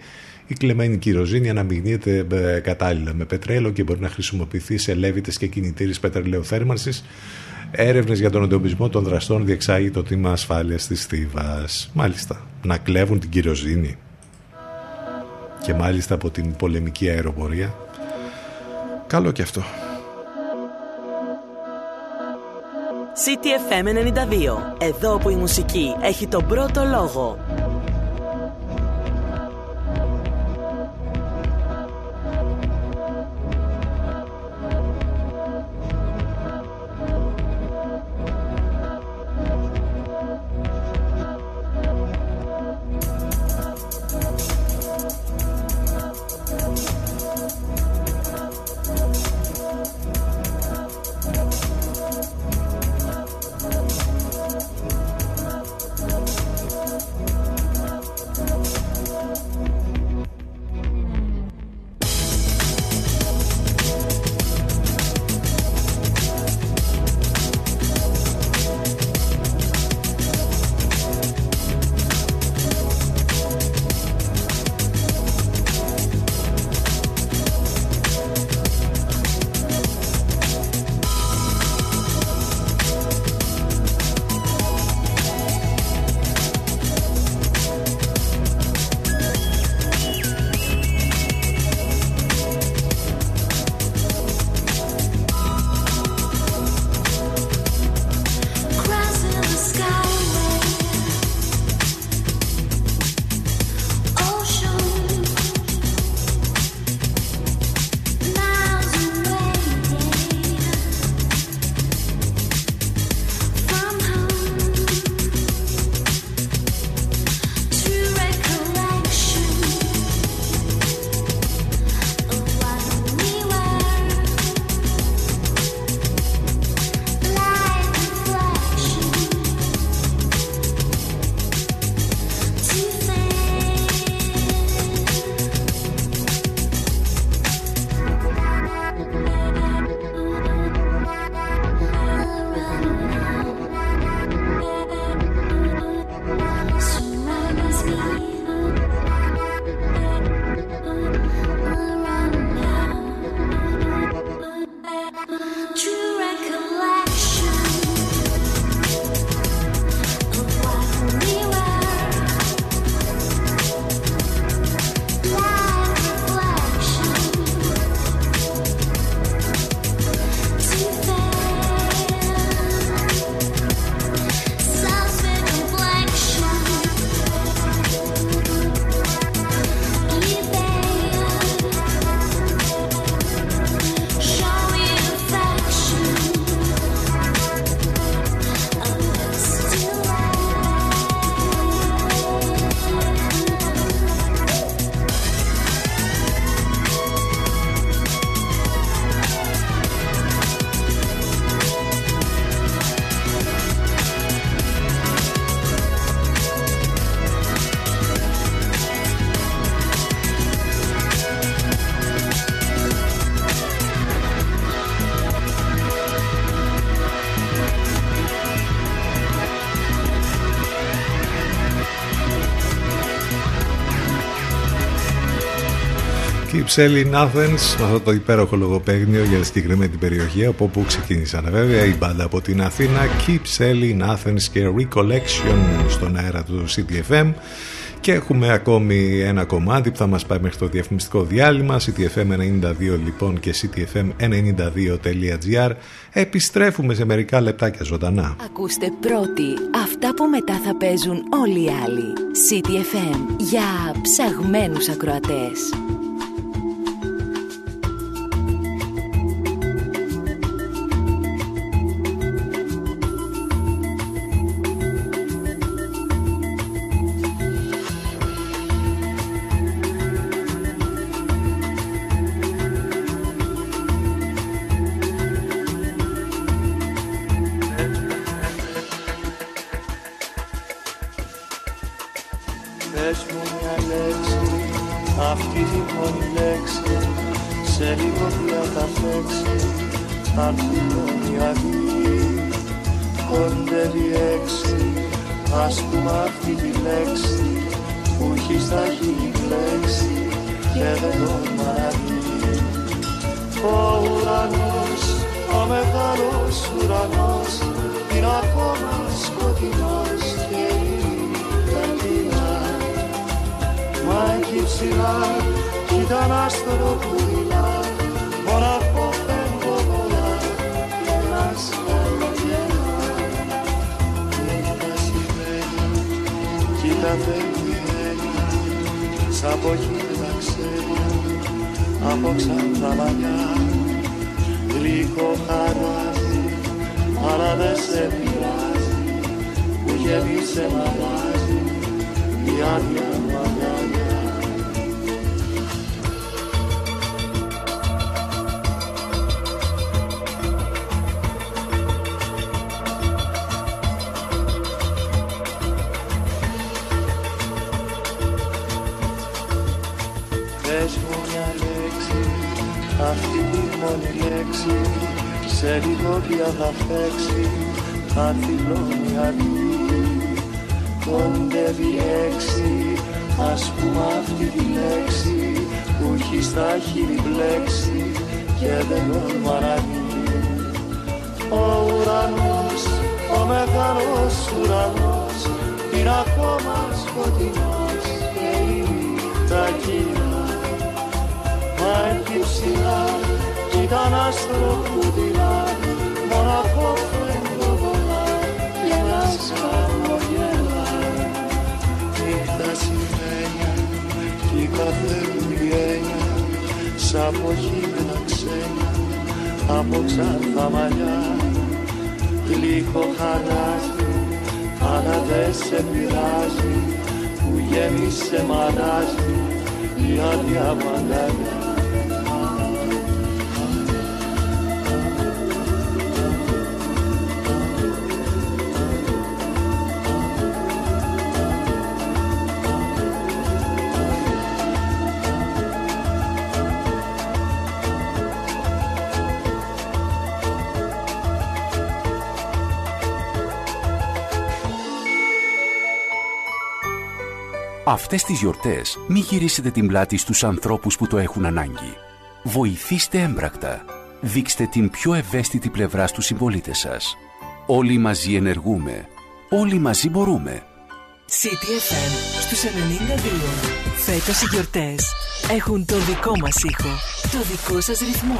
Η κλεμμένη κυροζήνη αναμειγνύεται ε, κατάλληλα με πετρέλαιο και μπορεί να χρησιμοποιηθεί σε λέβητε και κινητήρες πετρελαιοθέρμανση Έρευνες για τον εντοπισμό των δραστών διεξάγει το τμήμα ασφάλειας της Θήβας. Μάλιστα, να κλέβουν την κυροζήνη. Και μάλιστα από την πολεμική αεροπορία. Καλό και αυτό. CTFM 92. Εδώ που η μουσική έχει τον πρώτο λόγο. Sell in Athens με αυτό το υπέροχο λογοπαίγνιο για τη συγκεκριμένη περιοχή από όπου ξεκίνησαν βέβαια η μπάντα από την Αθήνα Keep Selling Athens και Recollection στον αέρα του CTFM και έχουμε ακόμη ένα κομμάτι που θα μας πάει μέχρι το διαφημιστικό διάλειμμα CTFM92 λοιπόν και CTFM92.gr Επιστρέφουμε σε μερικά λεπτάκια ζωντανά. Ακούστε πρώτοι αυτά που μετά θα παίζουν όλοι οι άλλοι. CTFM για ψαγμένους ακροατές θα φέξει θα έρθει η αυγή κοντεύει έξι ας πούμε αυτή τη λέξη που έχει στα χείλη κλέξει και δεν τολμά να βγει ο ουρανός, ο μεγάλος ουρανός είναι ακόμα σκοτεινός και η καρδιά μα εκεί ψηλά κι ήταν άστρο που μιλά μοναχό κοίτα φεύγει έννοια σαν από χίλια ξένια από ξανθά μαλλιά. Γλυκό χαράζει αλλά δεν σε πειράζει που γέμισε μαγάζει η άδεια Σε λίγο πια θα φέξει, θα θυλώνει αυγή Κοντεύει έξι, ας πούμε αυτή τη λέξη Που έχει στα χείλη μπλέξει και δεν τολμά να βγει Ο ουρανός, ο μεγάλος ουρανός Είναι ακόμα σκοτεινός και η νύχτα κοινά Μα εκεί ψηλά κι ήταν άστρο που δειλά Μοναχό φεύγω πολλά και ένας χαμογελά Νύχτα σημαίνια κι η κάθε γένια Σ' από χείμενα ξένια από ξανθά μαλλιά Γλυκό χαράζει αλλά δεν σε πειράζει που γέμισε μαράζει η άδεια μαγκαλιά Αυτές τις γιορτές μην γυρίσετε την πλάτη στους ανθρώπους που το έχουν ανάγκη. Βοηθήστε έμπρακτα. Δείξτε την πιο ευαίσθητη πλευρά στους συμπολίτες σας. Όλοι μαζί ενεργούμε. Όλοι μαζί μπορούμε. CTFM στους 92. Φέτος οι γιορτές έχουν το δικό μας ήχο, το δικό σας ρυθμό.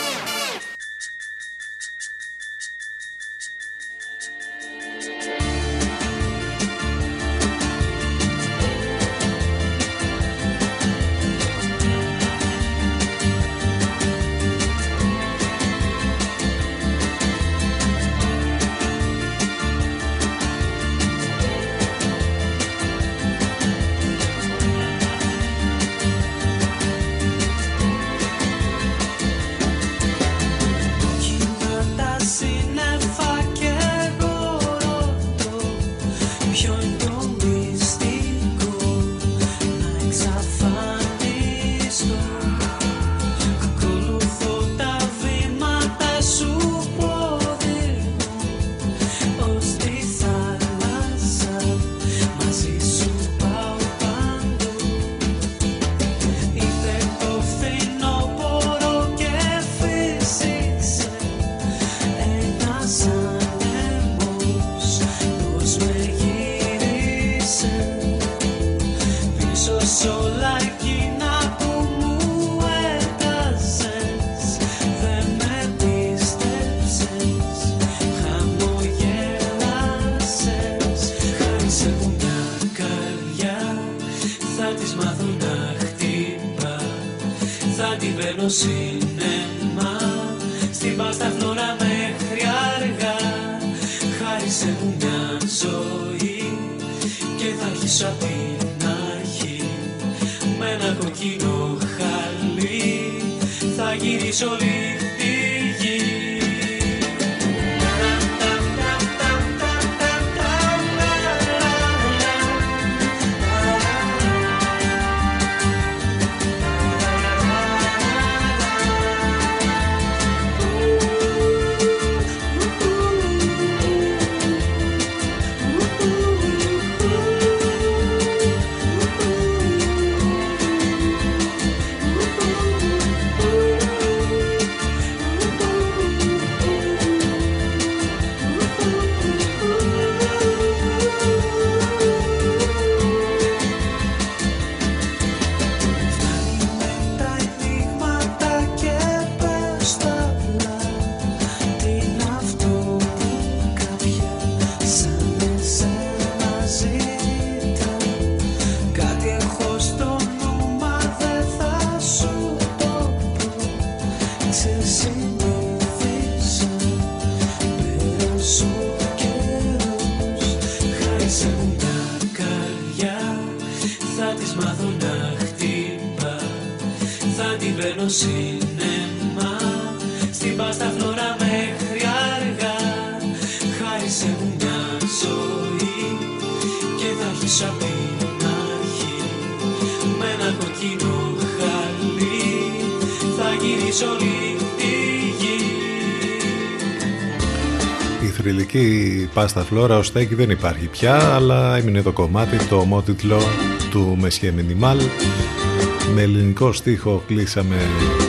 Παίρνω σινεμά Στην πάστα φλωρά μέχρι αργά Χάρη σε μια ζωή Και θα αρχίσω απ' την αρχή Με ένα κοκκινό χαλί Θα γυρίσω όλη θρηλυκή πάστα φλόρα ως στέκι δεν υπάρχει πια, αλλά έμεινε το κομμάτι, το ομότιτλο του Μεσχέ Μινιμάλ. Με ελληνικό στίχο κλείσαμε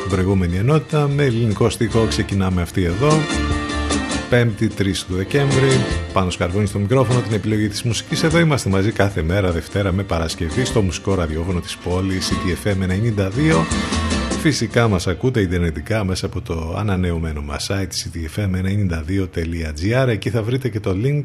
την προηγούμενη ενότητα, με ελληνικό στίχο ξεκινάμε αυτή εδώ. 5η 3 του Δεκέμβρη, πάνω σκαρβούνι στο μικρόφωνο την επιλογή της μουσικής. Εδώ είμαστε μαζί κάθε μέρα, Δευτέρα με Παρασκευή, στο μουσικό ραδιόφωνο της πόλης, CTFM 92. Φυσικά μας ακούτε ιντερνετικά μέσα από το ανανεωμένο μας site ctfm92.gr Εκεί θα βρείτε και το link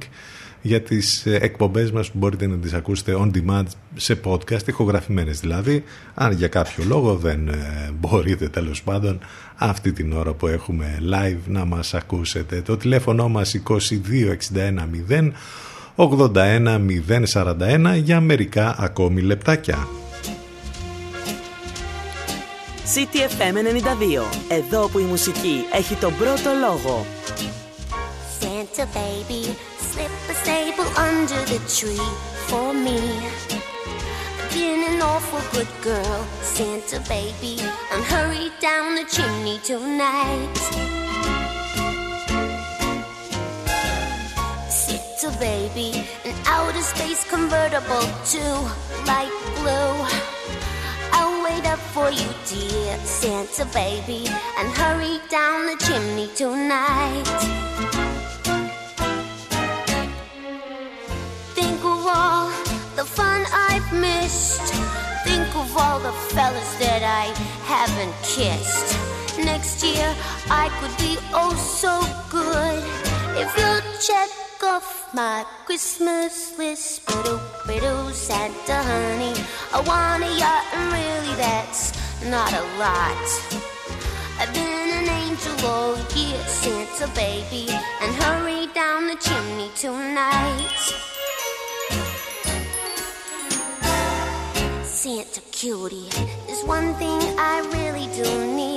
για τις ε, εκπομπές μας που μπορείτε να τις ακούσετε on demand σε podcast, ηχογραφημένες δηλαδή. Αν για κάποιο λόγο δεν ε, μπορείτε τέλος πάντων αυτή την ώρα που έχουμε live να μας ακούσετε. Το τηλέφωνο μας 2261 0 81 041 για μερικά ακόμη λεπτάκια. CTFM 92. Εδώ που η μουσική έχει τον πρώτο λόγο. Santa baby, slip a staple under the tree for me. Been an awful good girl, Santa baby, and hurry down the chimney tonight. Santa baby, an outer space convertible to light blue. I'll up for you, dear Santa baby, and hurry down the chimney tonight. Think of all the fun I've missed. Think of all the fellas that I haven't kissed. Next year I could be oh so good if you'll check off my Christmas list. Biddle, oh, biddle, oh, Santa honey, I want a yacht, and really that's not a lot. I've been an angel all year, Santa baby, and hurry down the chimney tonight. Santa cutie, there's one thing I really do need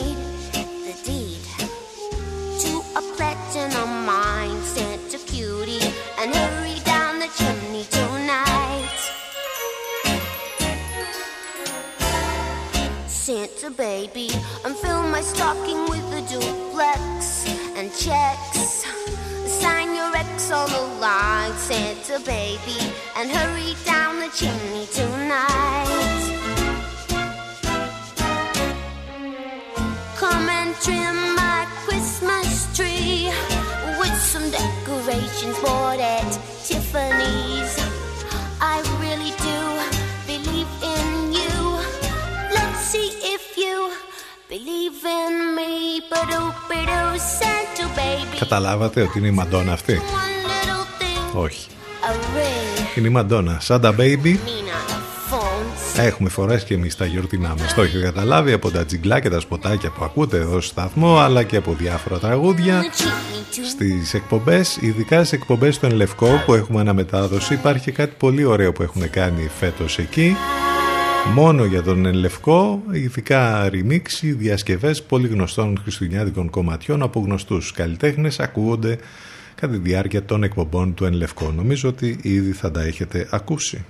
Santa baby, and fill my stocking with a duplex and checks. Sign your ex on the line, Santa baby, and hurry down the chimney tonight. Come and trim my Christmas tree with some decorations for at Καταλάβατε ότι είναι η Μαντόνα αυτή; One little thing, Όχι. a ring. Είναι η Μαντόνα. Σάντα Baby. Mean on the phone, Έχουμε φορές και εμείς τα γιορτινά μας. Το έχετε καταλάβει από τα τζιγκλά και τα σποτάκια που ακούτε εδώ στο σταθμό, αλλά και από διάφορα τραγούδια. Στις εκπομπές, ειδικά στις εκπομπές του Ενλευκό που έχουμε αναμετάδοση, υπάρχει και κάτι πολύ ωραίο που έχουν κάνει φέτος εκεί. Μόνο για τον Ενλευκό, ειδικά remix, διασκευές πολύ γνωστών χριστουγεννιάτικων κομματιών από γνωστούς καλλιτέχνες ακούγονται κατά τη διάρκεια των εκπομπών του Ενλευκό. Νομίζω ότι ήδη θα τα έχετε ακούσει.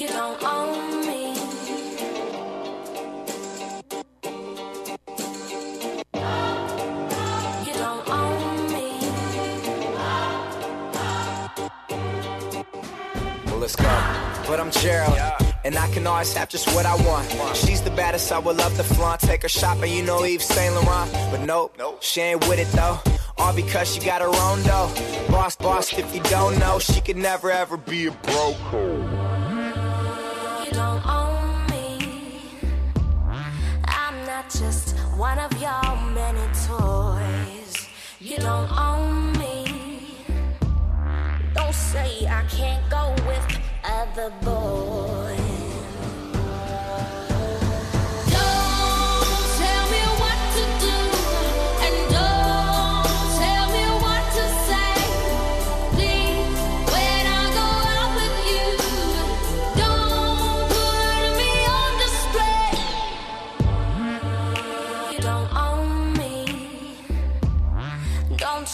You don't own me. You don't own me. Well, let's go. But I'm Gerald. And I can always have just what I want. She's the baddest, I would love to flaunt. Take her shopping, you know Yves Saint Laurent. But nope, she ain't with it though. All because she got her own dough. Boss, boss, if you don't know, she could never ever be a broke. You don't own me. I'm not just one of your many toys. You don't own me. Don't say I can't go with other boys.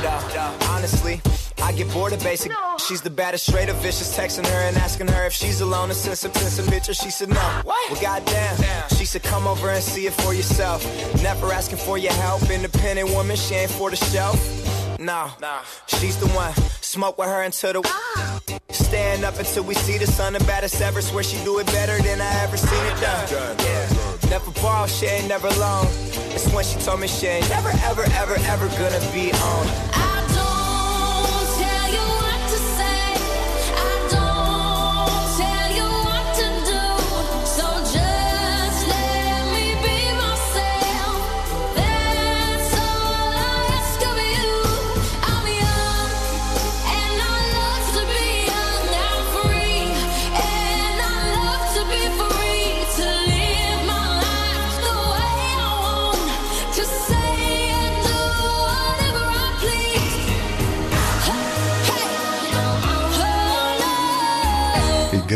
though, honestly. I get bored of basic. She's the baddest, straight up vicious. Texting her and asking her if she's alone and some send some pictures. She said no. Well, goddamn. She said come over and see it for yourself. Never asking for your help. Independent woman, she ain't for the show. No, she's the one. Smoke with her until the. Stand up until we see the sun. The baddest ever. Swear she do it better than I ever seen it done. Yeah. Never borrow, she ain't never loan. It's when she told me she ain't never, ever, ever, ever gonna be on. I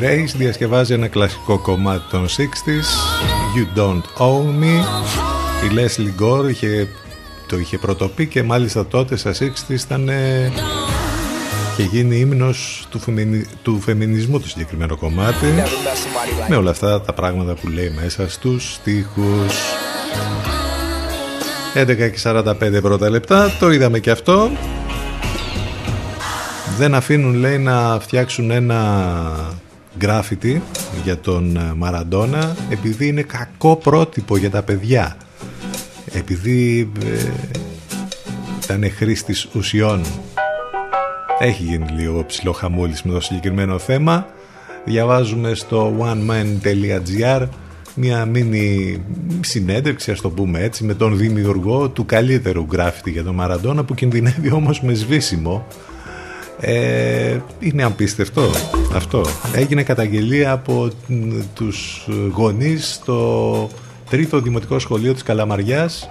Grace διασκευάζει ένα κλασικό κομμάτι των 60s You Don't Own Me. Η Leslie Gore είχε, το είχε πρωτοπεί και μάλιστα τότε στα 60s ήταν ε, και γίνει ύμνος του, φεμινι- του φεμινισμού το συγκεκριμένο κομμάτι. Με όλα αυτά τα πράγματα που λέει μέσα στους στίχους. 11 και 45 πρώτα λεπτά το είδαμε και αυτό. Δεν αφήνουν λέει να φτιάξουν ένα γκράφιτι για τον ε, Μαραντόνα επειδή είναι κακό πρότυπο για τα παιδιά. Επειδή ε, ήταν χρήστης ουσιών. Έχει γίνει λίγο ψηλό χαμούλης με το συγκεκριμένο θέμα. Διαβάζουμε στο oneman.gr μια μίνι συνέντευξη ας το πούμε έτσι με τον δημιουργό του καλύτερου γκράφιτι για τον Μαραντόνα που κινδυνεύει όμως με σβήσιμο ε, είναι απίστευτο αυτό. Έγινε καταγγελία από μ, τους γονείς στο τρίτο δημοτικό σχολείο της Καλαμαριάς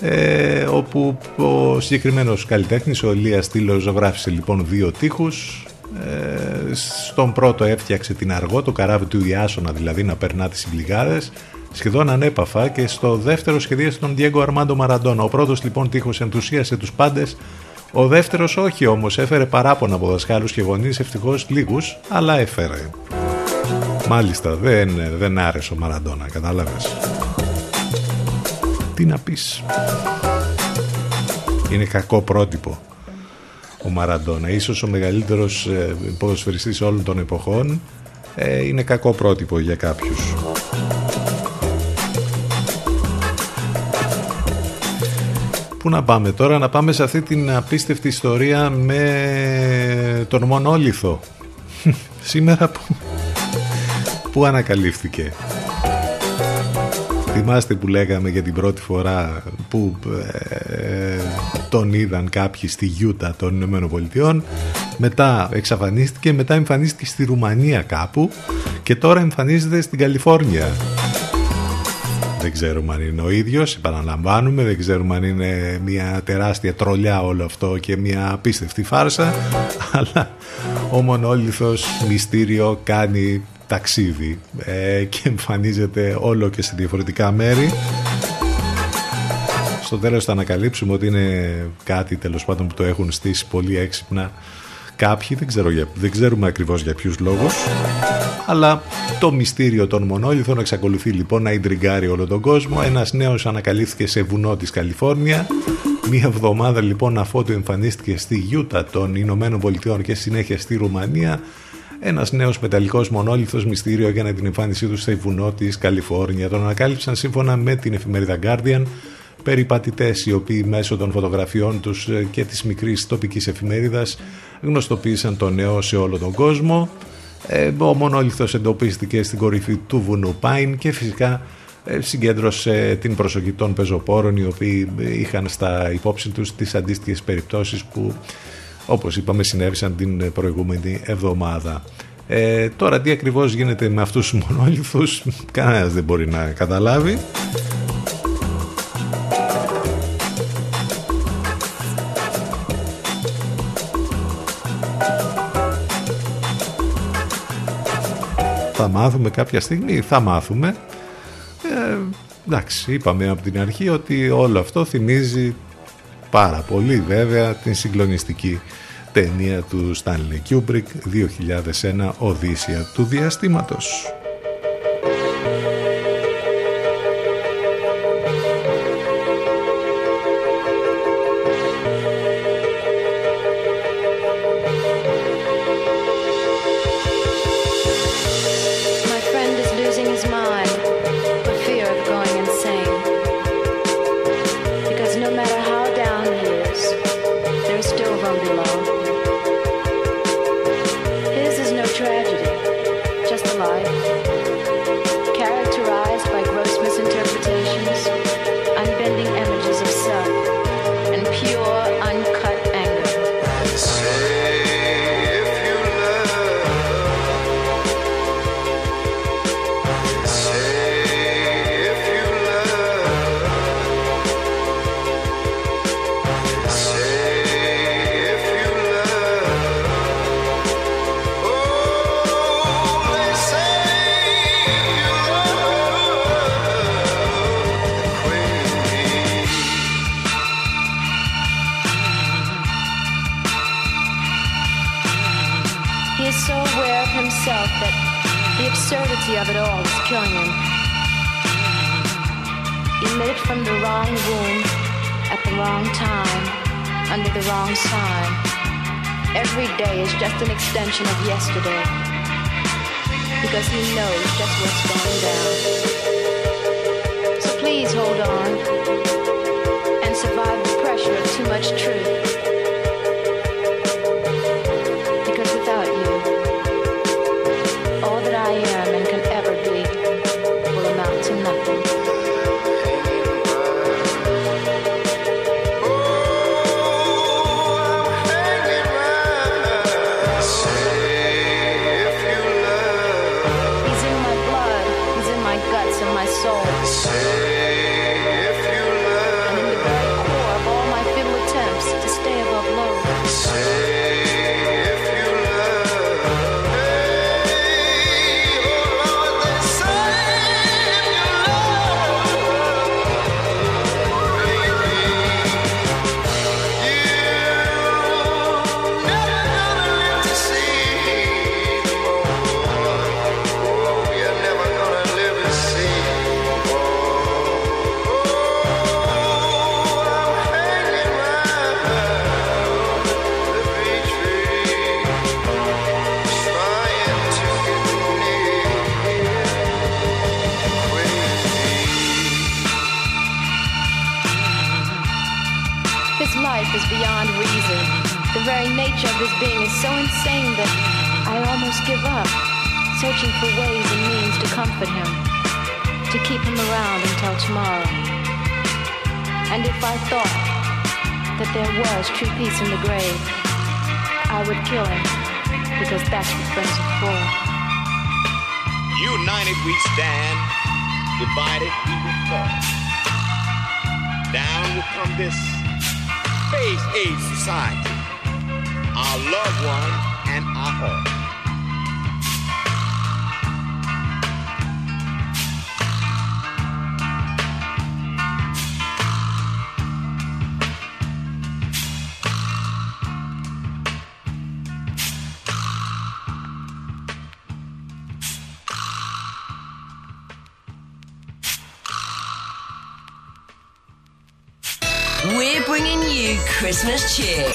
ε, όπου ο συγκεκριμένος καλλιτέχνης ο Ηλίας Στήλος ζωγράφησε λοιπόν δύο τείχους. Ε, στον πρώτο έφτιαξε την αργό το καράβι του Ιάσονα δηλαδή να περνά τις συμπληγάδες σχεδόν ανέπαφα. Και στο δεύτερο σχεδίασε τον Διέγκο Αρμάντο Μαραντόνα ο πρώτος λοιπόν τείχος ενθουσίασε τους πάντες ο δεύτερος όχι όμως έφερε παράπονα από δασκάλους και γονείς ευτυχώς λίγους αλλά έφερε. Μάλιστα δεν, δεν άρεσε ο Μαραντόνα κατάλαβες. Τι να πεις. Είναι κακό πρότυπο ο Μαραντόνα. Ίσως ο μεγαλύτερος ε, ποδοσφαιριστής όλων των εποχών ε, είναι κακό πρότυπο για κάποιους. Πού να πάμε τώρα, να πάμε σε αυτή την απίστευτη ιστορία με τον μονόλιθο. [laughs] Σήμερα που, που ανακαλύφθηκε. Θυμάστε που λέγαμε για την πρώτη φορά που ε, τον είδαν κάποιοι στη Γιούτα των Ηνωμένων Πολιτειών μετά εξαφανίστηκε, μετά εμφανίστηκε στη Ρουμανία κάπου και τώρα εμφανίζεται στην Καλιφόρνια. Δεν ξέρουμε αν είναι ο ίδιος, επαναλαμβάνουμε, δεν ξέρουμε αν είναι μια τεράστια τρολιά όλο αυτό και μια απίστευτη φάρσα, [laughs] αλλά ο μονόλιθος μυστήριο κάνει ταξίδι ε, και εμφανίζεται όλο και σε διαφορετικά μέρη. Στο τέλος θα ανακαλύψουμε ότι είναι κάτι τέλος πάντων που το έχουν στήσει πολύ έξυπνα κάποιοι, δεν, ξέρω για, δεν ξέρουμε ακριβώς για ποιους λόγους αλλά το μυστήριο των μονόλιθων εξακολουθεί λοιπόν να ιντριγκάρει όλο τον κόσμο. Ένας νέος ανακαλύφθηκε σε βουνό της Καλιφόρνια. Μία εβδομάδα λοιπόν αφότου εμφανίστηκε στη Γιούτα των Ηνωμένων Πολιτειών και συνέχεια στη Ρουμανία ένας νέος μεταλλικός μονόλιθος μυστήριο για την εμφάνισή του σε βουνό της Καλιφόρνια. Τον ανακάλυψαν σύμφωνα με την εφημερίδα Guardian περιπατητές οι οποίοι μέσω των φωτογραφιών τους και της μικρής τοπικής εφημερίδας γνωστοποίησαν το νέο σε όλο τον κόσμο. Ε, ο μονόλιθος εντοπίστηκε στην κορυφή του βουνού Πάιν και φυσικά ε, συγκέντρωσε την προσοχή των πεζοπόρων οι οποίοι είχαν στα υπόψη τους τις αντίστοιχες περιπτώσεις που όπως είπαμε συνέβησαν την προηγούμενη εβδομάδα. Ε, τώρα τι ακριβώς γίνεται με αυτούς τους μονόλιθους [laughs] κανένας δεν μπορεί να καταλάβει. Θα μάθουμε κάποια στιγμή, θα μάθουμε. Ε, εντάξει, είπαμε από την αρχή ότι όλο αυτό θυμίζει πάρα πολύ βέβαια την συγκλονιστική ταινία του Stanley Kubrick 2001 Οδύσσια του Διαστήματος.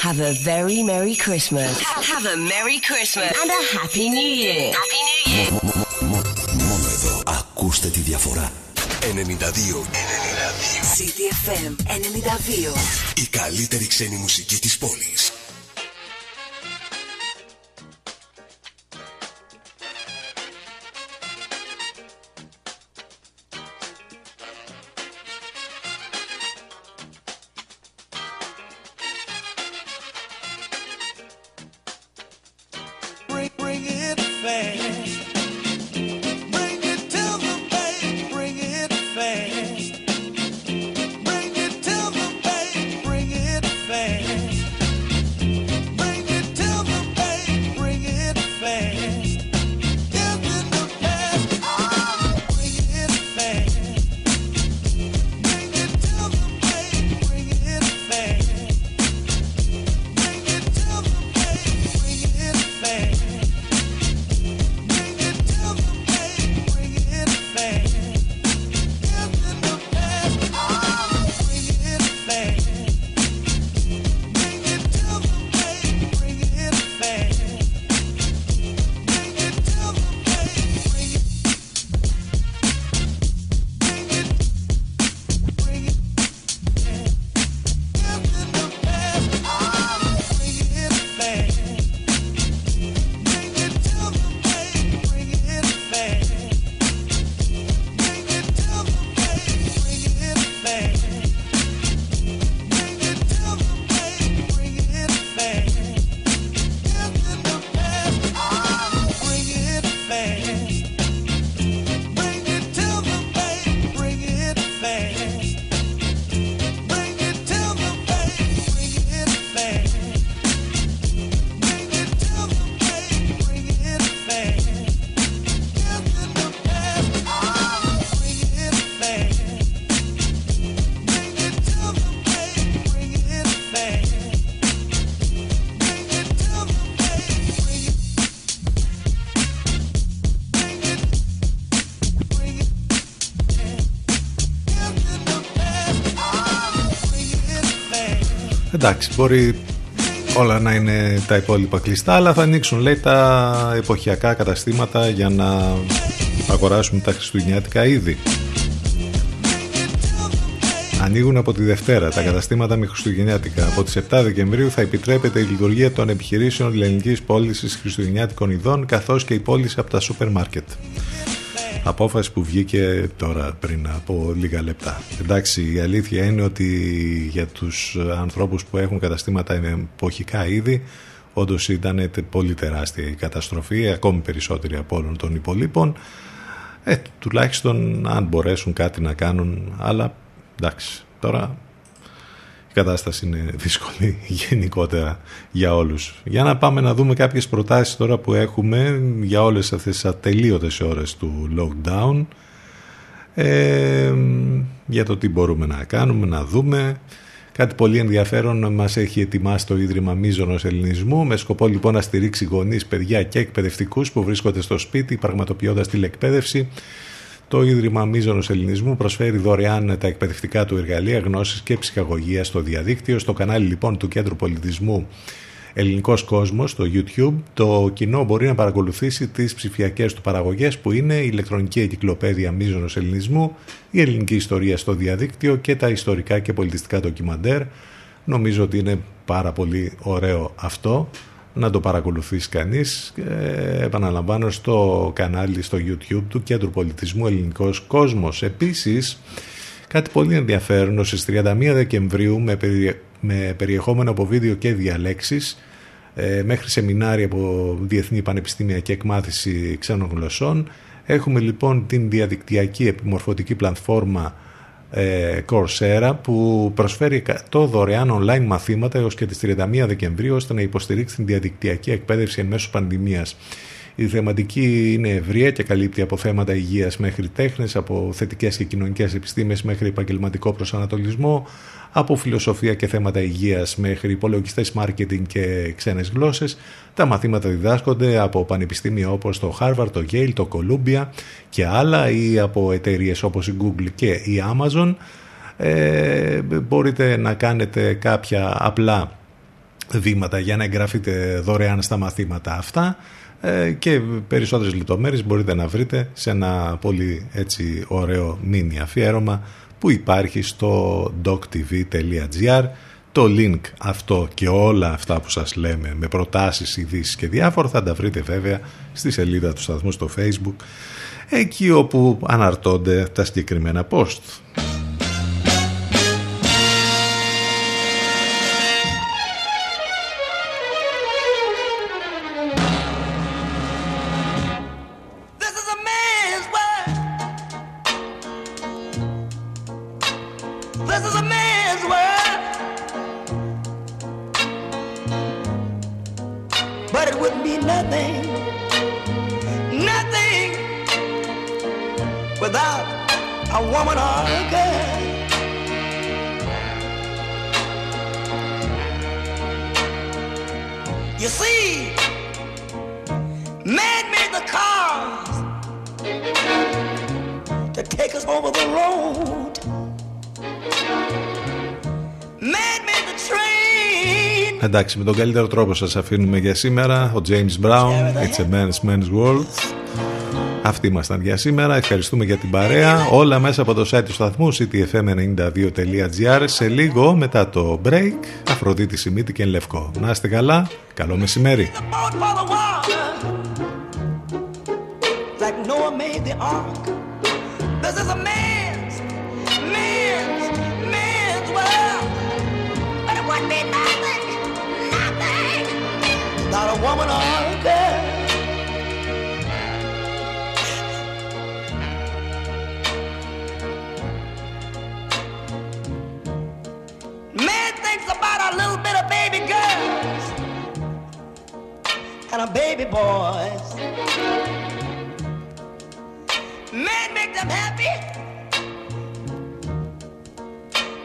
Have a very Merry Christmas. Ha- Have a Merry Christmas and a Happy New Year. Happy New Year. Μόνο εδώ ακούστε τη διαφορά. 92. 92. CTFM 92. Η καλύτερη ξένη μουσική της πόλης. Εντάξει, μπορεί όλα να είναι τα υπόλοιπα κλειστά, αλλά θα ανοίξουν λέει τα εποχιακά καταστήματα για να αγοράσουμε τα χριστουγεννιάτικα είδη. Ανοίγουν από τη Δευτέρα τα καταστήματα με Χριστουγεννιάτικα. Από τις 7 Δεκεμβρίου θα επιτρέπεται η λειτουργία των επιχειρήσεων ελληνικής πώλησης Χριστουγεννιάτικων ειδών καθώς και η πώληση από τα σούπερ μάρκετ. Απόφαση που βγήκε τώρα πριν από λίγα λεπτά. Εντάξει, η αλήθεια είναι ότι για τους ανθρώπους που έχουν καταστήματα με εποχικά είδη όντως ήταν τε- πολύ τεράστια η καταστροφή, ακόμη περισσότερη από όλων των υπολείπων. Ε, τουλάχιστον αν μπορέσουν κάτι να κάνουν, αλλά εντάξει, τώρα η κατάσταση είναι δύσκολη [laughs] γενικότερα για όλους. Για να πάμε να δούμε κάποιες προτάσεις τώρα που έχουμε για όλες αυτές τις ατελείωτες ώρες του lockdown ε, για το τι μπορούμε να κάνουμε, να δούμε. Κάτι πολύ ενδιαφέρον μας έχει ετοιμάσει το Ίδρυμα Μίζωνος Ελληνισμού με σκοπό λοιπόν να στηρίξει γονείς, παιδιά και εκπαιδευτικούς που βρίσκονται στο σπίτι πραγματοποιώντας τηλεκπαίδευση το Ίδρυμα Μίζωνος Ελληνισμού προσφέρει δωρεάν τα εκπαιδευτικά του εργαλεία γνώσης και ψυχαγωγίας στο διαδίκτυο. Στο κανάλι λοιπόν του Κέντρου Πολιτισμού Ελληνικός Κόσμος στο YouTube το κοινό μπορεί να παρακολουθήσει τις ψηφιακές του παραγωγές που είναι η ηλεκτρονική εγκυκλοπαίδεια Μίζωνος Ελληνισμού, η ελληνική ιστορία στο διαδίκτυο και τα ιστορικά και πολιτιστικά ντοκιμαντέρ Νομίζω ότι είναι πάρα πολύ ωραίο αυτό να το παρακολουθήσει κανείς. Ε, επαναλαμβάνω στο κανάλι στο YouTube του Κέντρου Πολιτισμού Ελληνικός Κόσμος. Επίσης κάτι πολύ ενδιαφέρον στις 31 Δεκεμβρίου με, περι- με περιεχόμενο από βίντεο και διαλέξεις ε, μέχρι σεμινάρια από Διεθνή Πανεπιστήμια και Εκμάθηση Ξένων Γλωσσών έχουμε λοιπόν την διαδικτυακή επιμορφωτική πλατφόρμα ε, Coursera που προσφέρει 100 δωρεάν online μαθήματα έως και τις 31 Δεκεμβρίου ώστε να υποστηρίξει την διαδικτυακή εκπαίδευση εν μέσω πανδημίας. Η θεματική είναι ευρεία και καλύπτει από θέματα υγείας μέχρι τέχνες, από θετικές και κοινωνικές επιστήμες μέχρι επαγγελματικό προσανατολισμό, από φιλοσοφία και θέματα υγείας μέχρι υπολογιστές μάρκετινγκ και ξένες γλώσσες. Τα μαθήματα διδάσκονται από πανεπιστήμια όπως το Harvard, το Yale, το Columbia και άλλα ή από εταιρείες όπως η Google και η Amazon. Ε, μπορείτε να κάνετε κάποια απλά βήματα για να εγγραφείτε δωρεάν στα μαθήματα αυτά ε, και περισσότερες λεπτομέρειες μπορείτε να βρείτε σε ένα πολύ έτσι ωραίο μίνι αφιέρωμα που υπάρχει στο doctv.gr το link αυτό και όλα αυτά που σας λέμε με προτάσεις, ειδήσεις και διάφορα θα τα βρείτε βέβαια στη σελίδα του σταθμού στο facebook εκεί όπου αναρτώνται τα συγκεκριμένα post. Εντάξει, με τον καλύτερο τρόπο σας αφήνουμε για σήμερα. Ο James Brown, It's a Man's Man's World. Αυτοί ήμασταν για σήμερα. Ευχαριστούμε για την παρέα. Όλα μέσα από το site του σταθμού ctfm92.gr. Σε λίγο μετά το break, Αφροδίτη Σιμίτη και Λευκό. Να είστε καλά. Καλό μεσημέρι. boat for the water, like Noah made the ark. Woman or a girl. Man thinks about a little bit of baby girls and a baby boys. Man make them happy,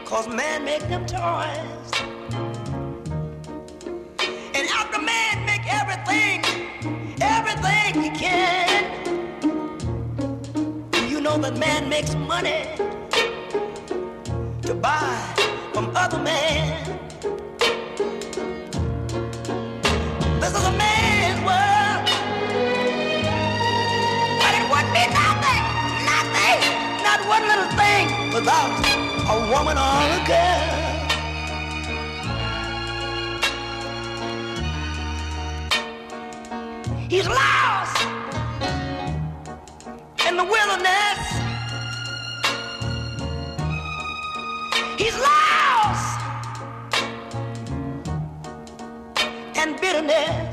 cause man make them toys. And after man everything, everything he can, you know that man makes money to buy from other men. This is a man's world. But it would be nothing, nothing, not one little thing without a woman or a girl. He's lost in the wilderness. He's lost and bitterness.